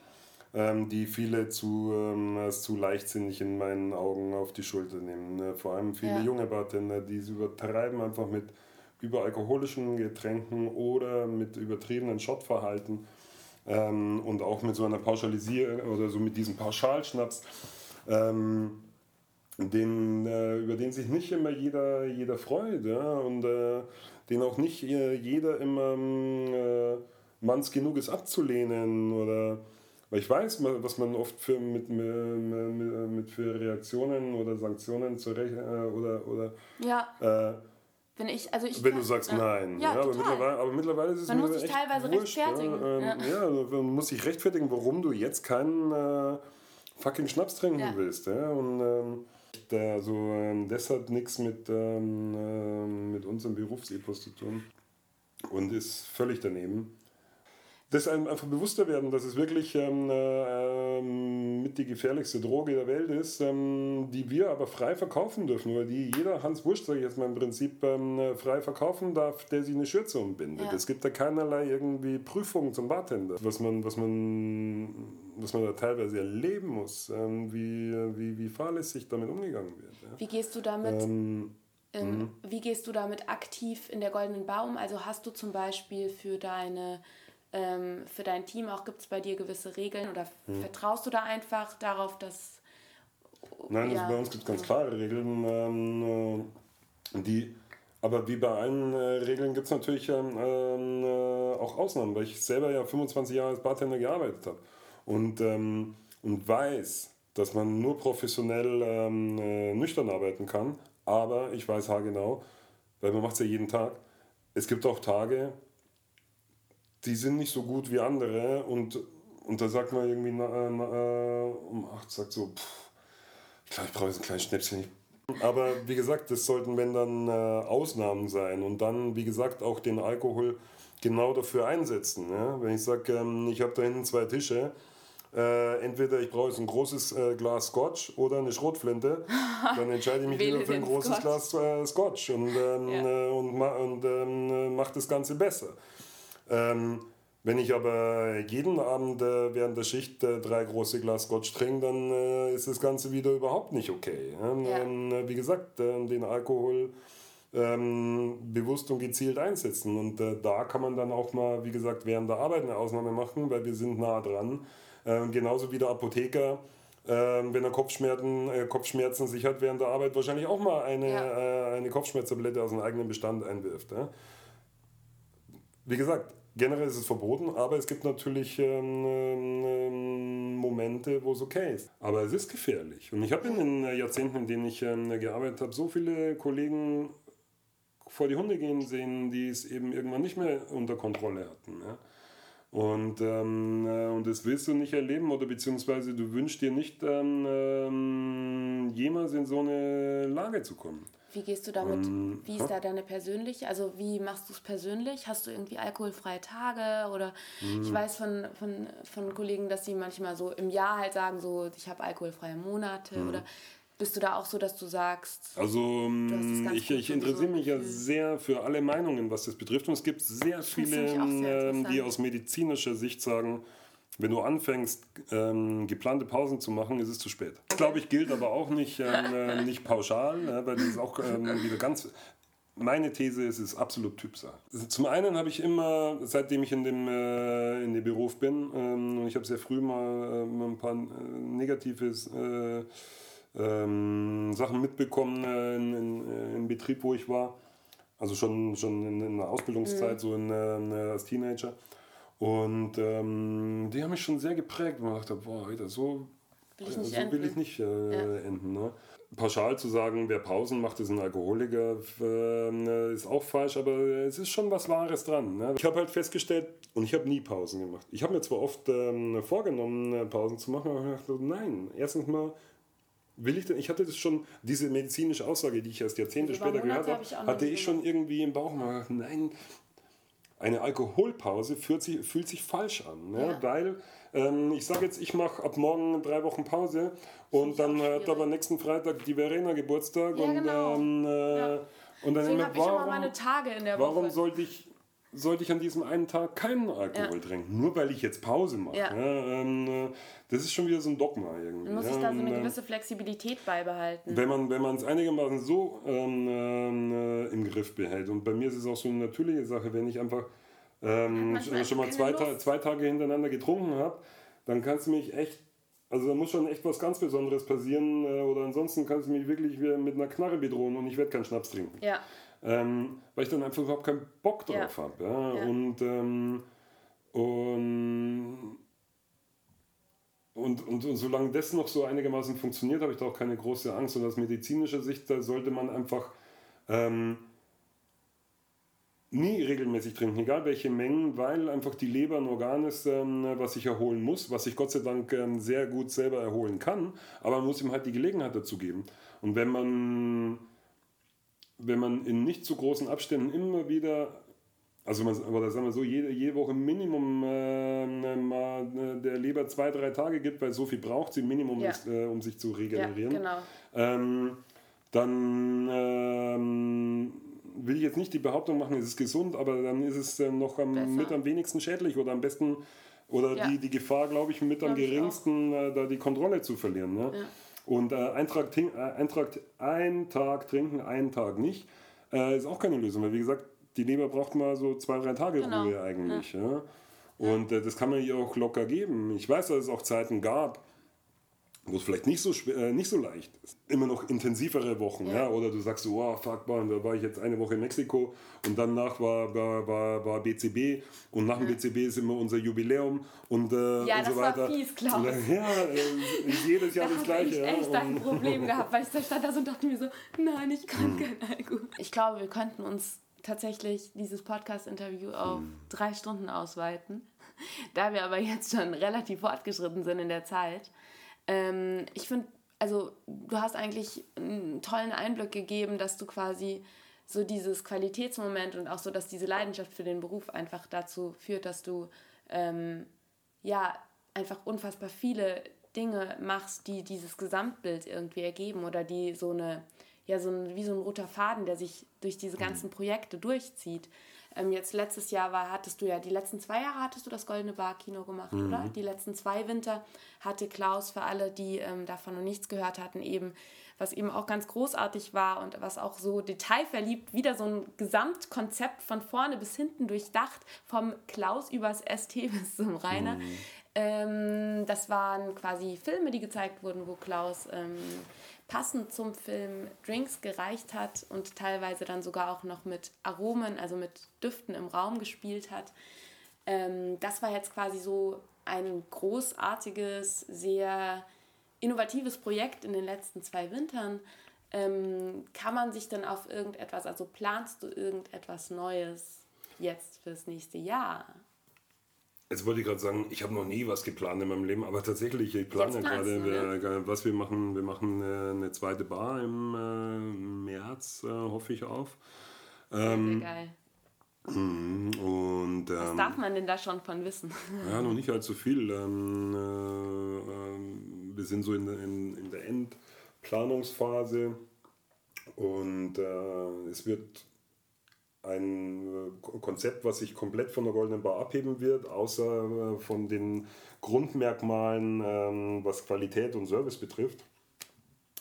ähm, die viele zu, ähm, zu leichtsinnig in meinen Augen auf die Schulter nehmen. Ne? Vor allem viele ja. junge Bartender, die es übertreiben einfach mit überalkoholischen Getränken oder mit übertriebenen Shotverhalten ähm, und auch mit so einer Pauschalisierung oder so mit diesem Pauschalschnaps. Ähm, den, äh, über den sich nicht immer jeder, jeder freut ja? und äh, den auch nicht äh, jeder immer äh, manns genug ist abzulehnen oder weil ich weiß, was man oft für, mit, mit, mit für Reaktionen oder Sanktionen zurecht äh, oder, oder ja. Äh, wenn, ich, also ich wenn kann, du sagst ja. nein. Ja, ja aber, mittlerweile, aber mittlerweile ist es man muss sich teilweise wurscht, rechtfertigen. Ja, ähm, ja. ja, man muss sich rechtfertigen, warum du jetzt keinen äh, fucking Schnaps trinken ja. willst. Ja? Und ähm, also, ähm, das hat nichts mit, ähm, äh, mit unserem Berufsepos zu tun und ist völlig daneben das einem einfach bewusster werden, dass es wirklich ähm, äh, mit die gefährlichste Droge der Welt ist, ähm, die wir aber frei verkaufen dürfen, oder die jeder Hans Wurst, sage ich jetzt mal im Prinzip, ähm, frei verkaufen darf, der sich eine Schürze umbindet. Ja. Es gibt da keinerlei irgendwie Prüfungen zum Bartender, was man, was man, was man da teilweise erleben muss, ähm, wie, wie, wie fahrlässig damit umgegangen wird. Ja. Wie gehst du damit? Ähm, mhm. wie gehst du damit aktiv in der Goldenen Baum? Also hast du zum Beispiel für deine ähm, für dein Team auch? Gibt es bei dir gewisse Regeln oder hm. vertraust du da einfach darauf, dass. Nein, ja, also bei uns gibt es ganz klare Regeln, ähm, äh, die. Aber wie bei allen äh, Regeln gibt es natürlich ähm, äh, auch Ausnahmen, weil ich selber ja 25 Jahre als Bartender gearbeitet habe und, ähm, und weiß, dass man nur professionell ähm, äh, nüchtern arbeiten kann. Aber ich weiß haargenau, weil man macht es ja jeden Tag. Es gibt auch Tage, die sind nicht so gut wie andere und, und da sagt man irgendwie na, na, äh, um 8, sagt so, pff, ich glaube, ich brauche jetzt ein kleines Schnäpschen. Aber wie gesagt, das sollten wenn dann äh, Ausnahmen sein und dann, wie gesagt, auch den Alkohol genau dafür einsetzen. Ja? Wenn ich sage, ähm, ich habe da hinten zwei Tische, äh, entweder ich brauche jetzt ein großes äh, Glas Scotch oder eine Schrotflinte, *laughs* dann entscheide ich mich wieder für ein großes Scotch. Glas äh, Scotch und, ähm, ja. Äh, und, ma und ähm, mache das Ganze besser. Ähm, wenn ich aber jeden Abend äh, während der Schicht äh, drei große Glas Scotch trinke, dann äh, ist das Ganze wieder überhaupt nicht okay. Ähm, ja. Ähm, wie gesagt, ähm, den Alkohol ähm, bewusst und gezielt einsetzen. Und äh, da kann man dann auch mal, wie gesagt, während der Arbeit eine Ausnahme machen, weil wir sind nah dran. Ähm, genauso wie der Apotheker ähm, wenn er Kopfschmerzen, äh, Kopfschmerzen sich hat während der Arbeit, wahrscheinlich auch mal eine, ja. äh, eine Kopfschmerztablette aus dem eigenen Bestand einwirft. Ja? Wie gesagt, generell ist es verboten, aber es gibt natürlich ähm, ähm, Momente, wo es okay ist. Aber es ist gefährlich. Und ich habe in den Jahrzehnten, in denen ich ähm, gearbeitet habe, so viele Kollegen vor die Hunde gehen sehen, die es eben irgendwann nicht mehr unter Kontrolle hatten. Ja? Und, ähm, äh, und das willst du nicht erleben oder beziehungsweise du wünschst dir nicht ähm, ähm, jemals in so eine Lage zu kommen. Wie gehst du damit? Ähm, wie ist da deine persönliche? Also wie machst du es persönlich? Hast du irgendwie alkoholfreie Tage? Oder mhm. ich weiß von, von, von Kollegen, dass sie manchmal so im Jahr halt sagen, so ich habe alkoholfreie Monate mhm. oder bist du da auch so, dass du sagst? Also ähm, ich, ich interessiere mich ja sehr für alle Meinungen, was das betrifft. Und es gibt sehr viele, sehr ähm, die aus medizinischer Sicht sagen, wenn du anfängst, ähm, geplante Pausen zu machen, ist es zu spät. Das, glaube ich, gilt aber auch nicht, ähm, äh, nicht pauschal, ne, weil das ist auch ähm, *laughs* wieder ganz... Meine These ist, es ist absolut Typsache. Zum einen habe ich immer, seitdem ich in dem, äh, in dem Beruf bin, ähm, und ich habe sehr früh mal äh, ein paar äh, negatives... Äh, ähm, Sachen mitbekommen äh, in, in, äh, im Betrieb, wo ich war. Also schon, schon in, in der Ausbildungszeit, mhm. so in, äh, als Teenager. Und ähm, die haben mich schon sehr geprägt. Man dachte, boah, Alter, so will ich nicht, so will ich nicht äh, ja. enden. Ne? Pauschal zu sagen, wer Pausen macht, ist ein Alkoholiker, äh, ist auch falsch, aber es ist schon was Wahres dran. Ne? Ich habe halt festgestellt, und ich habe nie Pausen gemacht. Ich habe mir zwar oft ähm, vorgenommen, äh, Pausen zu machen, aber ich dachte, nein, erstens mal will ich denn, ich hatte das schon, diese medizinische Aussage, die ich erst Jahrzehnte Über später gehört habe, hab hatte ich schon irgendwie im Bauch mal nein, eine Alkoholpause fühlt sich, fühlt sich falsch an, ne? Ja. weil ähm, ich sage jetzt, ich mache ab morgen drei Wochen Pause und dann hat aber nächsten Freitag die Verena Geburtstag ja, und, genau. ähm, äh, ja. und dann Deswegen habe ich immer meine Tage in der Woche. Warum sollte ich sollte ich an diesem einen Tag keinen Alkohol ja. trinken, nur weil ich jetzt Pause mache. Ja. Ja, ähm, äh, das ist schon wieder so ein Dogma irgendwie. Man muss sich da so eine ähm, gewisse Flexibilität beibehalten. Wenn man wenn es einigermaßen so ähm, äh, im Griff behält. Und bei mir ist es auch so eine natürliche Sache, wenn ich einfach ähm, schon mal zwei, Ta zwei Tage hintereinander getrunken habe, dann kann es mich echt also da muss schon echt was ganz Besonderes passieren äh, oder ansonsten kann es mich wirklich mit einer Knarre bedrohen und ich werde keinen Schnaps trinken. Ja ähm, weil ich dann einfach überhaupt keinen Bock drauf ja. habe. Ja? ja? Und, ähm, und, und, und, und, solange das noch so einigermaßen funktioniert, habe ich da auch keine große Angst. Und aus medizinischer Sicht da sollte man einfach ähm, nie regelmäßig trinken, egal welche Mengen, weil einfach die Leber ein Organ ist, ähm, was sich erholen muss, was sich Gott sei Dank ähm, sehr gut selber erholen kann, aber man muss ihm halt die Gelegenheit dazu geben. Und wenn man wenn man in nicht zu großen Abständen immer wieder, also man, oder sagen wir so, jede, jede Woche Minimum äh, mal äh, der Leber zwei, drei Tage gibt, weil so viel braucht sie Minimum, ja. ist, äh, um sich zu regenerieren. Ja, genau. ähm, dann ähm, will ich jetzt nicht die Behauptung machen, es ist gesund, aber dann ist es äh, noch am, mit am wenigsten schädlich oder am besten oder ja. die, die Gefahr, glaube ich, mit am geringsten, äh, da die Kontrolle zu verlieren. Ne? Ja. Und äh, ein, Tag, äh, ein, Tag, ein Tag trinken, einen Tag nicht, äh, ist auch keine Lösung. Weil wie gesagt, die Leber braucht mal so zwei, drei Tage genau. Ruhe eigentlich. Ja. ja. Und äh, das kann man ihr auch locker geben. Ich weiß, dass es auch Zeiten gab, wo es vielleicht nicht so, äh, nicht so leicht ist. Immer noch intensivere Wochen, ja. ja? Oder du sagst so, oh, fuck man, da war ich jetzt eine Woche in Mexiko und danach war, war, war, war BCB und nach dem ja. BCB ist immer unser Jubiläum und, äh, ja, und so weiter. Ja, das war fies, Klaus. *laughs* Ja, äh, jedes Jahr da das Gleiche. Ich echt ein Problem *laughs* gehabt, weil ich stand da und dachte mir so, nein, ich kann hm. kein Alkohol. Ich glaube, wir könnten uns tatsächlich dieses Podcast-Interview auf hm. drei Stunden ausweiten. Da wir aber jetzt schon relativ fortgeschritten sind in der Zeit, ähm, ich finde, also du hast eigentlich einen tollen Einblick gegeben, dass du quasi so dieses Qualitätsmoment und auch so, dass diese Leidenschaft für den Beruf einfach dazu führt, dass du ähm, ja einfach unfassbar viele Dinge machst, die dieses Gesamtbild irgendwie ergeben oder die so eine, ja, so ein, wie so ein roter Faden, der sich durch diese ganzen Projekte durchzieht. Ähm, jetzt letztes Jahr war, hattest du ja, die letzten zwei Jahre hattest du das Goldene Bar Kino gemacht, mhm. oder? Die letzten zwei Winter hatte Klaus für alle, die ähm, davon noch nichts gehört hatten, eben, was eben auch ganz großartig war und was auch so detailverliebt, wieder so ein Gesamtkonzept von vorne bis hinten durchdacht, vom Klaus übers ST *laughs* bis zum Rainer. Mhm. Ähm, das waren quasi Filme, die gezeigt wurden, wo Klaus ähm, passend zum Film Drinks gereicht hat und teilweise dann sogar auch noch mit Aromen, also mit Düften im Raum gespielt hat. Ähm, das war jetzt quasi so ein großartiges, sehr innovatives Projekt in den letzten zwei Wintern. Ähm, kann man sich dann auf irgendetwas, also planst du irgendetwas Neues jetzt fürs nächste Jahr? Jetzt wollte ich gerade sagen, ich habe noch nie was geplant in meinem Leben, aber tatsächlich, ich plane ja gerade, ne? was wir machen. Wir machen eine, eine zweite Bar im äh, März, äh, hoffe ich auf. Ähm, sehr geil. Mhm, und, ähm, Was darf man denn da schon von wissen? *laughs* Ja, noch nicht allzu viel. Ähm, äh, äh, wir sind so in, in, in der Endplanungsphase und äh, es wird ein äh, Konzept, was sich komplett von der Goldenen Bar abheben wird, außer äh, von den Grundmerkmalen, ähm, was Qualität und Service betrifft.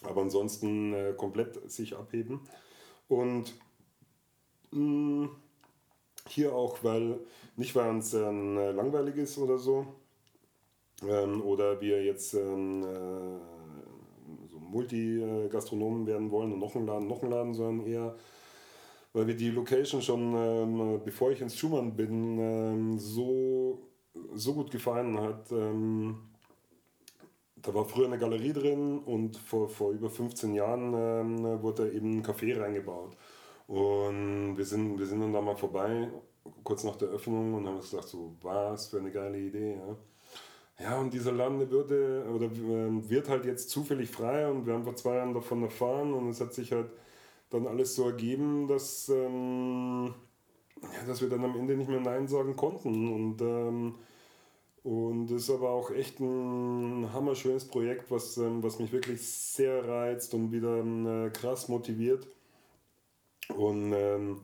Aber ansonsten äh, komplett sich abheben. Und hier auch, weil nicht weil uns langweilig ist oder so, ähm, oder wir jetzt so Multigastronomen werden wollen und noch einen Laden, noch einen Laden, sondern eher, weil wir die Location schon, ähm, bevor ich ins Schumann bin, ähm, so, so gut gefallen hat. Ähm, da war früher eine Galerie drin und vor, vor über 15 Jahren ähm, wurde da eben ein Café reingebaut. Und wir sind, wir sind dann da mal vorbei, kurz nach der Öffnung, und haben uns gedacht, so, was für eine geile Idee. Ja, ja und dieser Laden würde, oder ähm, wird halt jetzt zufällig frei und wir haben vor zwei Jahren davon erfahren und es hat sich halt dann alles so ergeben, dass, ähm, dass wir dann am Ende nicht mehr Nein sagen konnten. Und ähm, und das ist aber auch echt ein hammerschönes Projekt, was, ähm, was mich wirklich sehr reizt und wieder ähm, krass motiviert. Und ähm,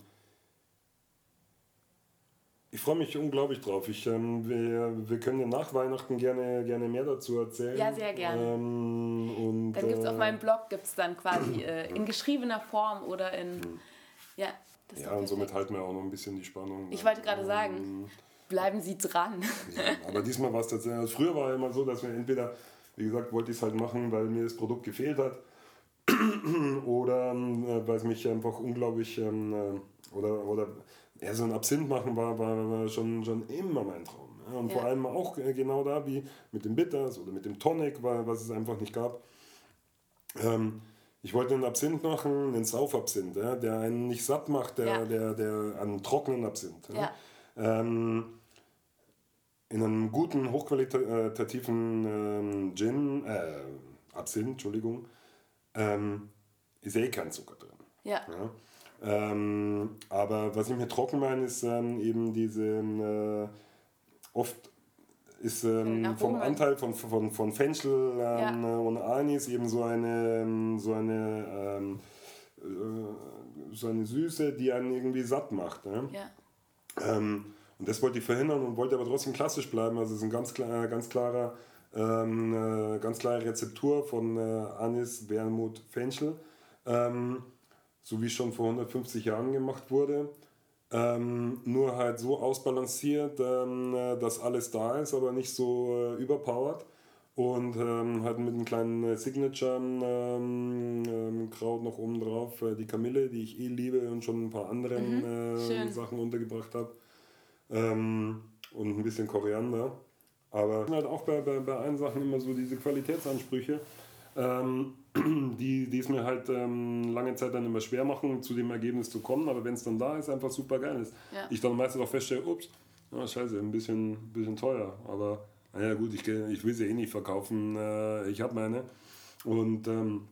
ich freue mich unglaublich drauf. Ich, ähm, wir, wir können ja nach Weihnachten gerne, gerne mehr dazu erzählen. Ja, sehr gerne. Ähm, und, dann gibt es auf äh, meinem Blog gibt's dann quasi äh, in geschriebener Form oder in. Mhm. Ja, das ja und somit halten wir auch noch ein bisschen die Spannung. Ich wollte gerade sagen, ähm, bleiben Sie dran. Ja, aber diesmal war es tatsächlich. Also früher war es immer so, dass wir entweder, wie gesagt, wollte ich es halt machen, weil mir das Produkt gefehlt hat *clears throat* oder äh, weil es mich einfach unglaublich ähm, äh, oder, oder ja, so ein Absinth machen war, war, war schon, schon immer mein Traum. Ja. Und ja. vor allem auch äh, genau da wie mit dem Bitters oder mit dem Tonic, weil, was es einfach nicht gab. Ähm, ich wollte einen Absinth machen, einen Saufabsinth, ja, der einen nicht satt macht, der, ja. der, der, einen trockenen Absinth. Ja. Ähm, in einem guten, hochqualitativen ähm, Gin, äh, Absinth, Entschuldigung, ähm, ist eh kein Zucker drin. Ja. Ähm, aber was ich mir trocken meine, ist ähm, eben diese, äh, oft ist ähm, vom Anteil von, von, von Fenchel ähm, ja. und Anis eben so eine, ähm, so eine, ähm, äh, so eine Süße, die einen irgendwie satt macht. Ne? Ja. und das wollte ich verhindern und wollte aber trotzdem klassisch bleiben. Also es ist ein ganz, klar, ganz klarer ähm, ganz klare Rezeptur von äh, Anis, Wermut, Fenchel, ähm, so wie schon vor 150 Jahren gemacht wurde. Ähm, nur halt so ausbalanciert, ähm, äh, dass alles da ist, aber nicht so äh, überpowered. Und ähm, halt mit einem kleinen äh, Signature-Kraut ähm, ähm, noch oben drauf, äh, die Kamille, die ich eh liebe und schon ein paar anderen mhm, äh, Sachen untergebracht habe. Ähm, und ein bisschen Koriander. Aber halt auch bei, bei, bei allen Sachen immer so diese Qualitätsansprüche, ähm, die, die es mir halt ähm, lange Zeit dann immer schwer machen, zu dem Ergebnis zu kommen. Aber wenn es dann da ist, einfach super geil ist. Ja. Ich dann meistens auch feststelle, ups, oh, scheiße, ein bisschen, bisschen teuer. Aber naja gut, ich, ich will sie eh nicht verkaufen. Äh, ich habe meine. Und ähm,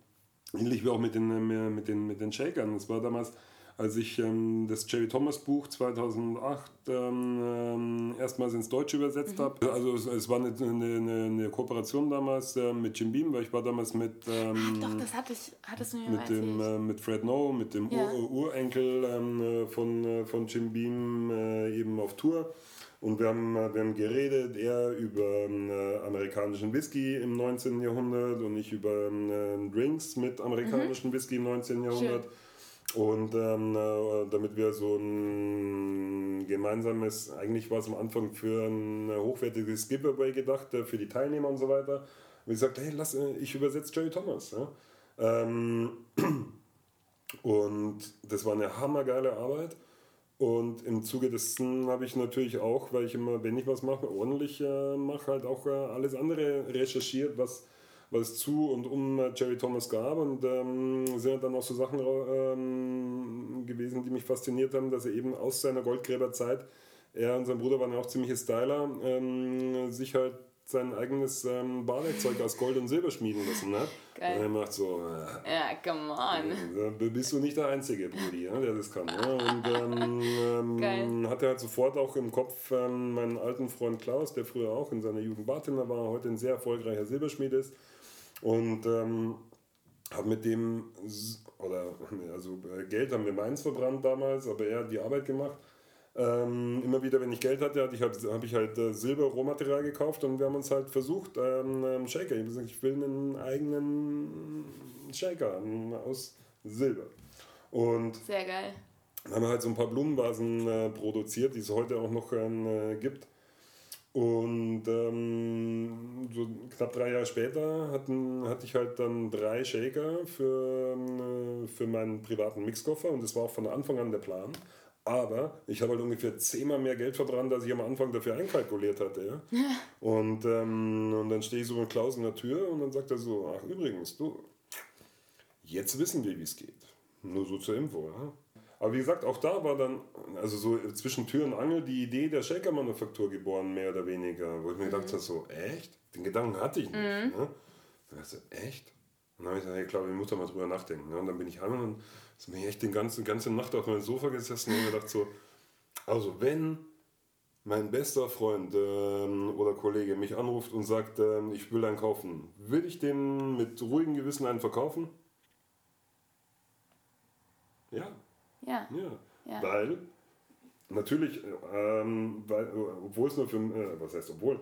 ähnlich wie auch mit den, mit den, mit den Shakern. Es war damals als ich ähm, das Jerry Thomas Buch 2008 ähm, ähm, erstmals ins Deutsche übersetzt mhm. habe. Also es, es, war eine, eine, eine Kooperation damals äh, mit Jim Beam, weil ich war damals mit... Ähm, Ach doch, das hatte ich, hattest du mir mit, dem, äh, mit Fred No, mit dem ja. Ur Urenkel ähm, äh, von, äh, von Jim Beam äh, eben auf Tour. Und wir haben, äh, wir haben geredet, er über äh, amerikanischen Whisky im 19. Jahrhundert und ich über äh, Drinks mit amerikanischem mhm. Whisky im 19. Jahrhundert. Schön. Und ähm, äh, damit wir so ein gemeinsames, eigentlich war es am Anfang für ein hochwertiges Giveaway gedacht, äh, für die Teilnehmer und so weiter. Und ich sagte, hey, lass, äh, ich übersetze Jerry Thomas. Ja? Ähm, und das war eine hammergeile Arbeit. Und im Zuge dessen habe ich natürlich auch, weil ich immer, wenn ich was mache, ordentlich äh, mache, halt auch äh, alles andere recherchiert, was, was es zu und um Jerry Thomas gab. Und ähm, sind dann auch so Sachen ähm, gewesen, die mich fasziniert haben, dass er eben aus seiner Goldgräberzeit, er und sein Bruder waren ja auch ziemliche Styler, ähm, sich halt sein eigenes ähm, Barwerkzeug aus Gold und Silber schmieden lassen. Ne? Geil. Und er macht so. Äh, ja, come on. Äh, bist du nicht der einzige Brudi, ja, der das kann. Ne? Und ähm, ähm, hatte halt sofort auch im Kopf ähm, meinen alten Freund Klaus, der früher auch in seiner Jugend Bartender war, heute ein sehr erfolgreicher Silberschmied ist. Und ähm, habe mit dem, oder also äh, Geld haben wir meins verbrannt damals, aber er hat die Arbeit gemacht. Ähm, immer wieder, wenn ich Geld hatte, hatte ich halt, habe ich halt äh, Silber-Rohmaterial gekauft und wir haben uns halt versucht, ähm, ähm Shaker. Ich gesagt, ich will einen eigenen Shaker ähm, aus Silber. Und Sehr geil. Dann haben wir halt so ein paar Blumenvasen äh, produziert, die es heute auch noch äh, gibt. Und ähm, so knapp drei Jahre später hatten, hatte ich halt dann drei Shaker für, äh, für meinen privaten Mixkoffer und das war auch von Anfang an der Plan. Aber ich habe halt ungefähr zehnmal mehr Geld verbrannt, als ich am Anfang dafür einkalkuliert hatte. Ja? und, ähm, und dann stehe ich so mit Klaus in der Tür und dann sagt er so, ach übrigens, du, jetzt wissen wir, wie es geht. Nur so zur Info. Ja? Aber wie gesagt, auch da war dann, also so zwischen Tür und Angel, die Idee der Shaker-Manufaktur geboren, mehr oder weniger. Wo ich mir mhm. gedacht habe, so, echt? Den Gedanken hatte ich nicht. Mhm. Ne? Dann dachte ich, echt? Und dann habe ich gesagt, ich glaube, ich muss da mal drüber nachdenken. Ne? Und dann bin ich heim und bin ich echt die ganze, ganze Nacht auf meinem Sofa gesessen und mir gedacht so, also wenn mein bester Freund ähm, oder Kollege mich anruft und sagt, ähm, ich will einen kaufen, will ich den mit ruhigem Gewissen einen verkaufen? Ja. Ja. Ja. ja. Weil, natürlich, ähm, weil, obwohl es nur für, äh, was heißt obwohl,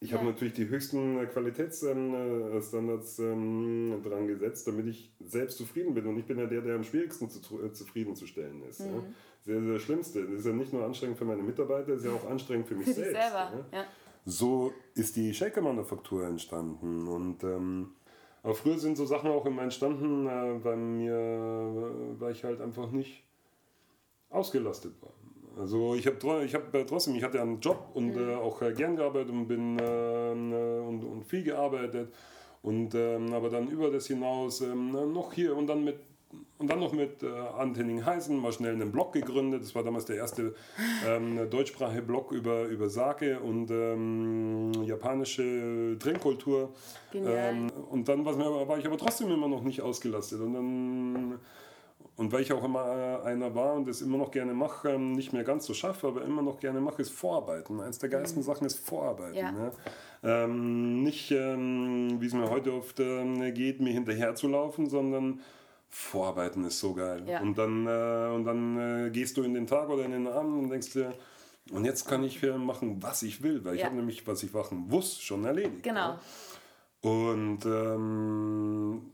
ich ja. habe natürlich die höchsten äh, Qualitätsstandards ähm, ähm, dran gesetzt, damit ich selbst zufrieden bin. Und ich bin ja der, der am schwierigsten zu, äh, zufriedenzustellen ist. Mhm. Ja. Sehr, sehr Schlimmste. Das ist ja nicht nur anstrengend für meine Mitarbeiter, das ist ja auch anstrengend für mich für selbst. Selber. Ja. So ist die Shaker-Manufaktur entstanden. Und, ähm, aber früher sind so Sachen auch immer entstanden, äh, bei mir, weil ich halt einfach nicht ausgelastet war. Also ich habe ich hab, äh, trotzdem, ich hatte einen Job und mhm. äh, auch äh, gern gearbeitet und bin ähm, äh, und, und viel gearbeitet. Und, ähm, aber dann über das hinaus ähm, noch hier und dann mit und dann noch mit äh, Antenning Heisen mal schnell einen Blog gegründet. Das war damals der erste ähm, deutschsprachige Blog über, über Sake und ähm, japanische Trinkkultur. Ähm, und dann war ich aber trotzdem immer noch nicht ausgelastet. Und dann und weil ich auch immer äh, einer war und das immer noch gerne mache, ähm, nicht mehr ganz so schaffe, aber immer noch gerne mache, ist Vorarbeiten. Eines der geilsten mhm. Sachen ist Vorarbeiten. Ja. Ne? Ähm, nicht, ähm, wie es mir heute oft ähm, geht, mir hinterher zu laufen, sondern Vorarbeiten ist so geil. Ja. Und dann, äh, und dann äh, gehst du in den Tag oder in den Abend und denkst dir, und jetzt kann ich machen, was ich will, weil ja. ich habe nämlich, was ich machen muss, schon erledigt. Genau. Und ähm,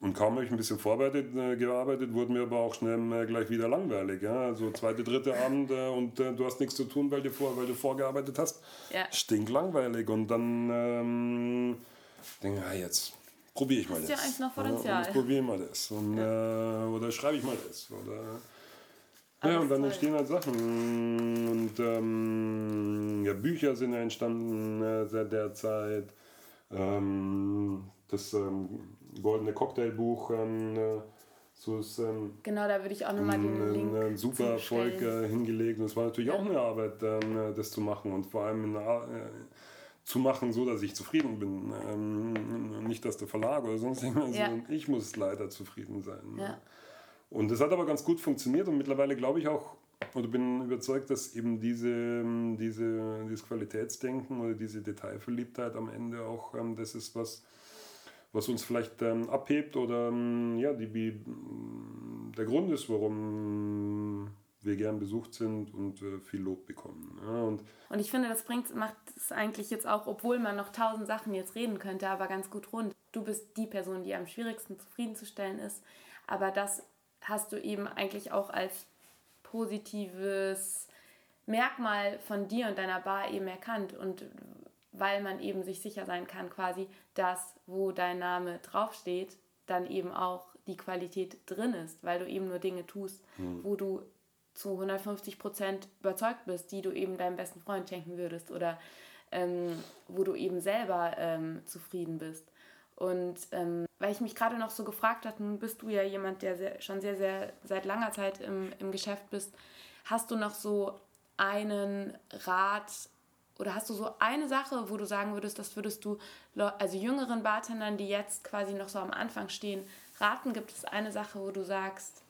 und kaum habe ich ein bisschen vorbereitet äh, gearbeitet, wurde mir aber auch schnell äh, gleich wieder langweilig. Ja? Also zweite, dritte Abend äh, und äh, du hast nichts zu tun, weil du, vor, weil du vorgearbeitet hast. Ja. Stinklangweilig. Und dann ähm, denke ich, ja, jetzt probiere ich mal das. Ja, eigentlich noch Potenzial. Ja, probiere ich mal das. Und, ja. Äh, oder schreibe ich mal das. Oder, ja, und dann entstehen halt Sachen. Und ähm, ja, Bücher sind entstanden äh, seit der Zeit. Ähm, das ähm, goldene Cocktailbuch. Ähm, äh, so ist, ähm, genau, da würde ich auch nochmal den Link ein super Erfolg äh, hingelegt. Und es war natürlich ja. auch eine Arbeit, ähm, das zu machen und vor allem in, äh, zu machen, so dass ich zufrieden bin. Ähm, nicht, dass der Verlag oder sonst irgendwas, ja. sondern ich muss leider zufrieden sein. Ne? Ja. Und das hat aber ganz gut funktioniert und mittlerweile glaube ich auch, oder bin überzeugt, dass eben diese, diese, dieses Qualitätsdenken oder diese Detailverliebtheit am Ende auch ähm, das ist, was was uns vielleicht ähm, abhebt oder ähm, ja, die, der Grund ist, warum wir gern besucht sind und äh, viel Lob bekommen. Ja, und, und ich finde, das bringt, macht es eigentlich jetzt auch, obwohl man noch tausend Sachen jetzt reden könnte, aber ganz gut rund. Du bist die Person, die am schwierigsten zufriedenzustellen ist, aber das hast du eben eigentlich auch als positives Merkmal von dir und deiner Bar eben erkannt und weil man eben sich sicher sein kann, quasi, dass wo dein Name draufsteht, dann eben auch die Qualität drin ist, weil du eben nur Dinge tust, mhm. wo du zu 150 Prozent überzeugt bist, die du eben deinem besten Freund schenken würdest oder ähm, wo du eben selber ähm, zufrieden bist. Und ähm, weil ich mich gerade noch so gefragt habe, nun bist du ja jemand, der sehr, schon sehr, sehr seit langer Zeit im, im Geschäft bist, hast du noch so einen Rat oder hast du so eine Sache, wo du sagen würdest, das würdest du also jüngeren Bartendern, die jetzt quasi noch so am Anfang stehen, raten? Gibt es eine Sache, wo du sagst,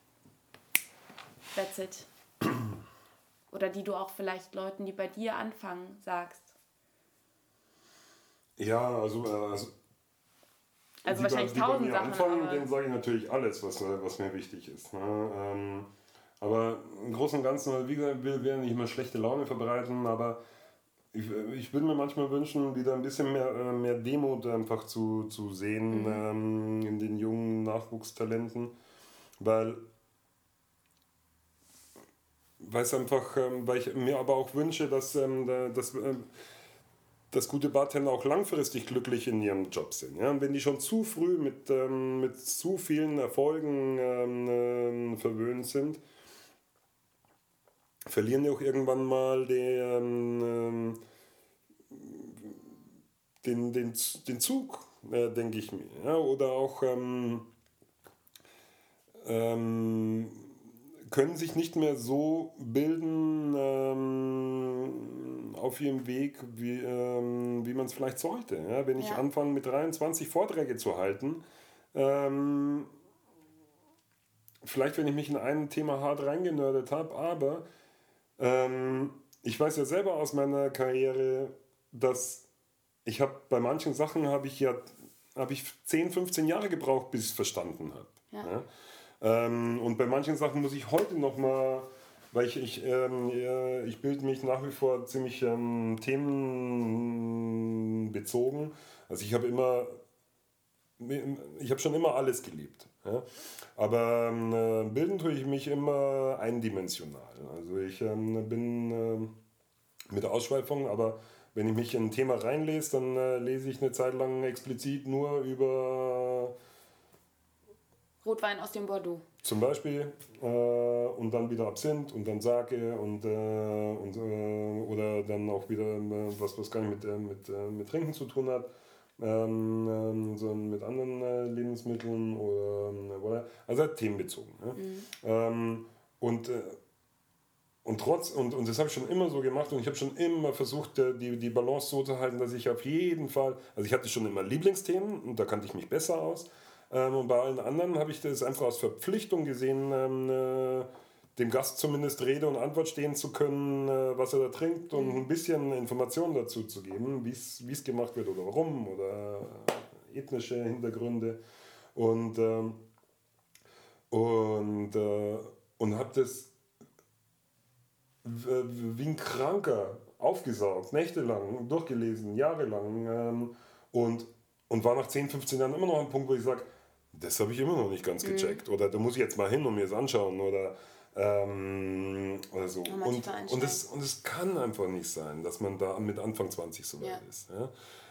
that's it? Oder die du auch vielleicht Leuten, die bei dir anfangen, sagst? Ja, also, äh, also also die wahrscheinlich die tausend Sachen. Anfangen, den sage ich natürlich alles, was, äh, was mir wichtig ist. Ne? Ähm, aber im Großen und Ganzen, wie gesagt, will, will nicht immer schlechte Laune verbreiten, aber ich, ich würde mir manchmal wünschen, wieder ein bisschen mehr, äh, mehr Demut einfach zu, zu sehen mhm. ähm, in den jungen Nachwuchstalenten, weil weil es einfach, ähm, weil ich mir aber auch wünsche, dass, ähm, dass, ähm, dass gute Bartender auch langfristig glücklich in ihrem Job sind. Ja? Wenn die schon zu früh mit, mit zu vielen Erfolgen ähm, verwöhnt sind, verlieren die auch irgendwann mal den, den, den, den Zug, äh, denke ich mir. Ja? Oder auch ähm, ähm, können sich nicht mehr so bilden ähm, auf ihrem Weg, wie, ähm, wie man es vielleicht sollte. Ja? Wenn ich ja. anfange mit 23 Vorträge zu halten, ähm, vielleicht wenn ich mich in ein Thema hart reingenördet habe, aber ähm, ich weiß ja selber aus meiner Karriere, dass ich habe bei manchen Sachen habe ich ja habe ich 10, 15 Jahre gebraucht, bis ich es verstanden habe. Ja. Ähm, und bei manchen Sachen muss ich heute noch mal, weil ich, ich, ähm, ich bilde mich nach wie vor ziemlich ähm, themenbezogen. Also ich habe immer, ich habe schon immer alles geliebt. Ja? Aber ähm, äh, bilden tue ich mich immer eindimensional. Also ich ähm, bin äh, mit Ausschweifung, aber wenn ich mich in ein Thema reinlese, dann äh, lese ich eine Zeit lang explizit nur über Rotwein aus dem Bordeaux. Zum Beispiel. Äh, und dann wieder Absinth und dann Sake und, äh, und äh, oder dann auch wieder äh, was, was gar nicht mit, äh, mit, äh, mit Trinken zu tun hat. Ähm, ähm, sondern mit anderen Lebensmitteln oder whatever. Also halt themenbezogen. Ja? Mhm. Ähm, und und trotz, und, und das habe ich schon immer so gemacht und ich habe schon immer versucht, die, die Balance so zu halten, dass ich auf jeden Fall, also ich hatte schon immer Lieblingsthemen und da kannte ich mich besser aus. Ähm, und bei allen anderen habe ich das einfach als Verpflichtung gesehen, ähm, äh, dem Gast zumindest Rede und Antwort stehen zu können, äh, was er da trinkt und mhm. ein bisschen Informationen dazu zu geben, wie es gemacht wird oder warum oder ethnische Hintergründe. Und, ähm, und, äh, und habe das wie ein Kranker aufgesaugt, nächtelang, durchgelesen, jahrelang. Ähm, und, und war nach 10, 15 Jahren immer noch ein Punkt, wo ich sage, das habe ich immer noch nicht ganz mhm. gecheckt. Mhm. Oder da muss ich jetzt mal hin und mir das anschauen. Oder, ähm, oder so. Und, und, es, und es kann einfach nicht sein, dass man da mit Anfang 20 so weit ja. ist. Ja?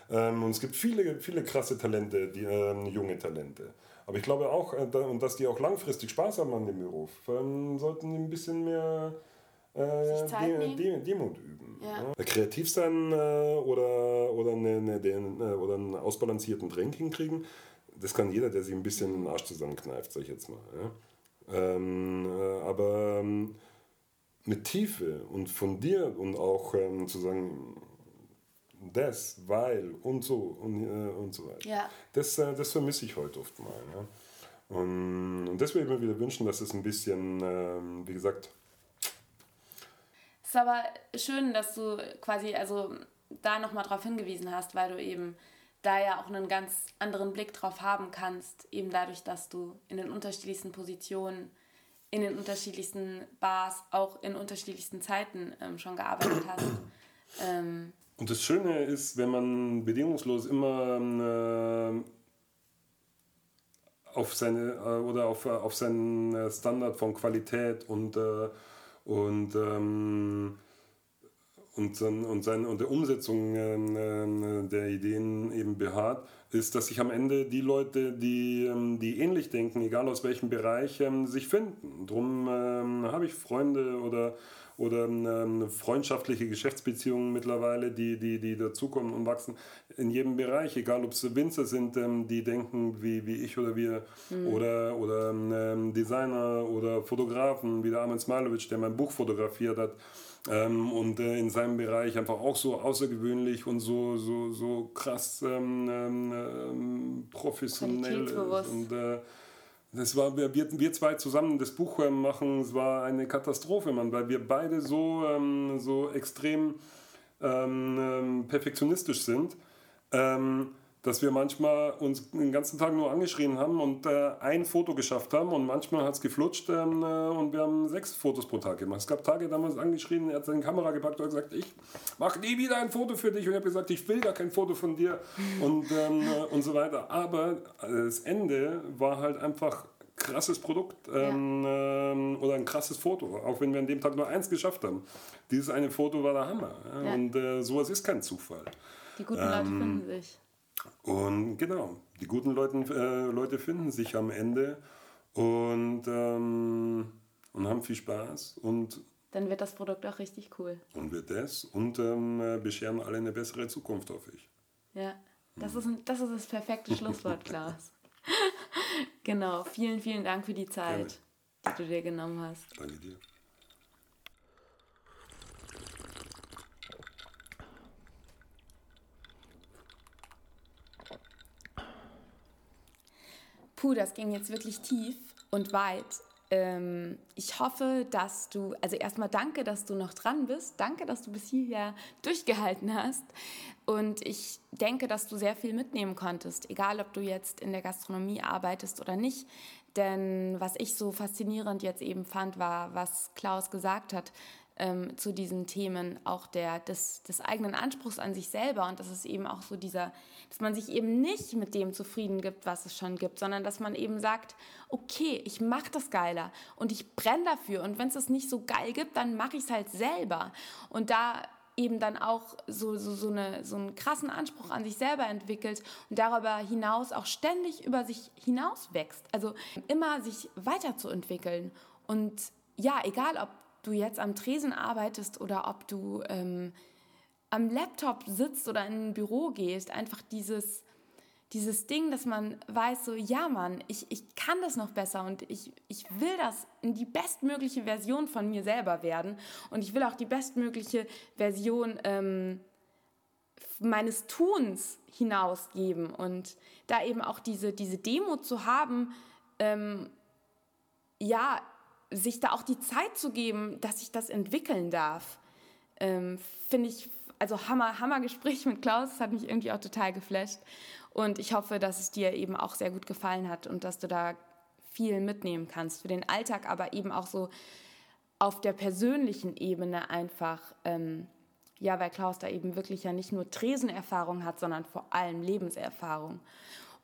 Ähm, und es gibt viele, viele krasse Talente, die, ähm, junge Talente. Aber ich glaube auch, äh, da, und dass die auch langfristig Spaß haben an dem Beruf, ähm, sollten die ein bisschen mehr äh, De De Demut üben. Ja. Ja. Kreativ sein äh, oder, oder, eine, eine, eine, oder einen ausbalancierten Drink hinkriegen, das kann jeder, der sich ein bisschen den Arsch zusammenkneift, sag ich jetzt mal. Ja? Ähm, äh, aber ähm, mit Tiefe und von dir und auch ähm, zu sagen, das, weil und so und, äh, und so weiter. Ja. Das, äh, das vermisse ich heute oft mal. Ja? Und, und das würde ich mir wieder wünschen, dass es ein bisschen, äh, wie gesagt. Es ist aber schön, dass du quasi also da nochmal drauf hingewiesen hast, weil du eben da ja auch einen ganz anderen Blick drauf haben kannst, eben dadurch, dass du in den unterschiedlichsten Positionen, in den unterschiedlichsten Bars, auch in unterschiedlichsten Zeiten ähm, schon gearbeitet hast. *clears throat* Ähm, und das Schöne ist, wenn man bedingungslos immer äh, auf seine äh, oder auf, auf seinen Standard von Qualität und, äh, und ähm, und, und, sein, und der Umsetzung äh, der Ideen eben beharrt, ist, dass sich am Ende die Leute, die, ähm, die ähnlich denken, egal aus welchem Bereich, ähm, sich finden. Drum ähm, habe ich Freunde oder, oder ähm, freundschaftliche Geschäftsbeziehungen mittlerweile, die, die, die dazukommen und wachsen in jedem Bereich, egal ob es Winzer sind, ähm, die denken wie, wie ich oder wir, mhm. oder, oder Designer oder Fotografen, wie der Armin Smailovic, der mein Buch fotografiert hat. Ähm, und äh, in seinem Bereich einfach auch so außergewöhnlich und so, so, so krass ähm, ähm, professionell ist. Und äh, das war, wir, wir zwei zusammen das Buch ähm, machen, es war eine Katastrophe, Mann, weil wir beide so, ähm, so extrem ähm, perfektionistisch sind dass wir manchmal uns den ganzen Tag nur angeschrien haben und äh, ein Foto geschafft haben und manchmal hat es geflutscht ähm, äh, und wir haben sechs Fotos pro Tag gemacht. Es gab Tage, da haben wir uns angeschrien, er hat seine Kamera gepackt und gesagt, ich mache nie wieder ein Foto für dich und ich habe gesagt, ich will gar kein Foto von dir und, ähm, äh, und so weiter. Aber das Ende war halt einfach krasses Produkt ähm, ja. ähm, oder ein krasses Foto, auch wenn wir an dem Tag nur eins geschafft haben. Dieses eine Foto war der Hammer ja? Ja. und äh, sowas ist kein Zufall. Die guten Leute ähm, finden sich. Und genau, die guten Leute, äh, Leute finden sich am Ende und, ähm, und haben viel Spaß. Und dann wird das Produkt auch richtig cool. Und wird das und ähm, bescheren alle eine bessere Zukunft, hoffe ich. Ja, das ist, ein, das, ist das perfekte Schlusswort, *laughs* Klaus. *laughs* genau, vielen, vielen Dank für die Zeit, Gerne. die du dir genommen hast. Danke dir. Puh, das ging jetzt wirklich tief und weit. Ähm, ich hoffe, dass du, also erstmal danke, dass du noch dran bist. Danke, dass du bis hierher durchgehalten hast. Und ich denke, dass du sehr viel mitnehmen konntest, egal ob du jetzt in der Gastronomie arbeitest oder nicht. Denn was ich so faszinierend jetzt eben fand, war, was Klaus gesagt hat, ähm, zu diesen Themen auch der, des, des eigenen Anspruchs an sich selber und dass es eben auch so dieser, dass man sich eben nicht mit dem zufrieden gibt, was es schon gibt, sondern dass man eben sagt, okay, ich mache das geiler und ich brenne dafür und wenn es das nicht so geil gibt, dann mache ich es halt selber und da eben dann auch so, so, so, eine, so einen krassen Anspruch an sich selber entwickelt und darüber hinaus auch ständig über sich hinaus wächst. Also immer sich weiterzuentwickeln. Und ja, egal ob du jetzt am Tresen arbeitest oder ob du ähm, am Laptop sitzt oder in ein Büro gehst, einfach dieses, dieses Ding, dass man weiß, so, ja Mann, ich, ich kann das noch besser und ich, ich will das in die bestmögliche Version von mir selber werden und ich will auch die bestmögliche Version ähm, meines Tuns hinausgeben und da eben auch diese, diese Demo zu haben, ähm, ja, sich da auch die Zeit zu geben, dass ich das entwickeln darf, ähm, finde ich, also Hammer, Hammer Gespräch mit Klaus, das hat mich irgendwie auch total geflasht. Und ich hoffe, dass es dir eben auch sehr gut gefallen hat und dass du da viel mitnehmen kannst für den Alltag, aber eben auch so auf der persönlichen Ebene einfach, ähm, ja, weil Klaus da eben wirklich ja nicht nur Tresenerfahrung hat, sondern vor allem Lebenserfahrung.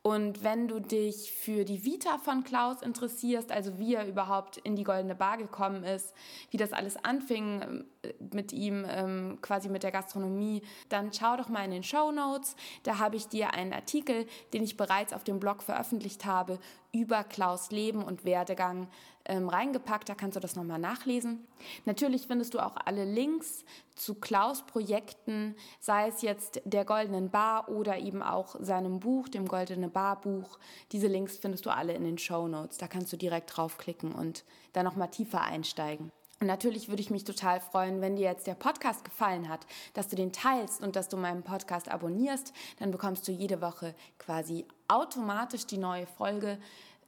Und wenn du dich für die Vita von Klaus interessierst, also wie er überhaupt in die Goldene Bar gekommen ist, wie das alles anfing äh, mit ihm, ähm, quasi mit der Gastronomie, dann schau doch mal in den Show Notes. Da habe ich dir einen Artikel, den ich bereits auf dem Blog veröffentlicht habe, über Klaus Leben und Werdegang ähm, reingepackt. Da kannst du das nochmal nachlesen. Natürlich findest du auch alle Links zu Klaus Projekten, sei es jetzt der Goldenen Bar oder eben auch seinem Buch, dem Goldene Bar Buch. Diese Links findest du alle in den Show Notes. Da kannst du direkt draufklicken und da nochmal tiefer einsteigen. Und natürlich würde ich mich total freuen, wenn dir jetzt der Podcast gefallen hat, dass du den teilst und dass du meinen Podcast abonnierst. Dann bekommst du jede Woche quasi automatisch die neue Folge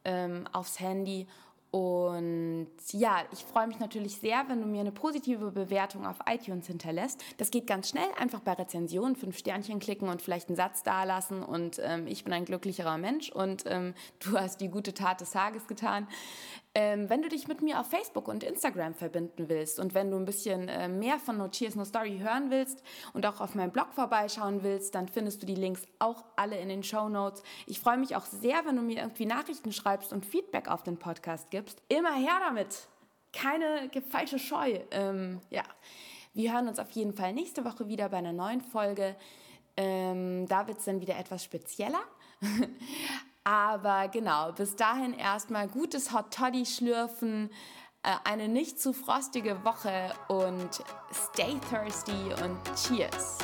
ähm, aufs Handy und ja, ich freue mich natürlich sehr, wenn du mir eine positive Bewertung auf iTunes hinterlässt. Das geht ganz schnell, einfach bei Rezensionen fünf Sternchen klicken und vielleicht einen Satz dalassen und ähm, ich bin ein glücklicherer Mensch und ähm, *laughs* du hast die gute Tat des Tages getan. Ähm, wenn du dich mit mir auf Facebook und Instagram verbinden willst und wenn du ein bisschen äh, mehr von No Cheers No Story hören willst und auch auf meinem Blog vorbeischauen willst, dann findest du die Links auch alle in den Show Notes. Ich freue mich auch sehr, wenn du mir irgendwie Nachrichten schreibst und Feedback auf den Podcast gibst. Immer her damit! Keine falsche Scheu. Ähm, ja, wir hören uns auf jeden Fall nächste Woche wieder bei einer neuen Folge. Ähm, da wird es dann wieder etwas spezieller. *laughs* Aber genau, bis dahin erstmal gutes Hot Toddy schlürfen, äh, eine nicht zu frostige Woche und stay thirsty und cheers.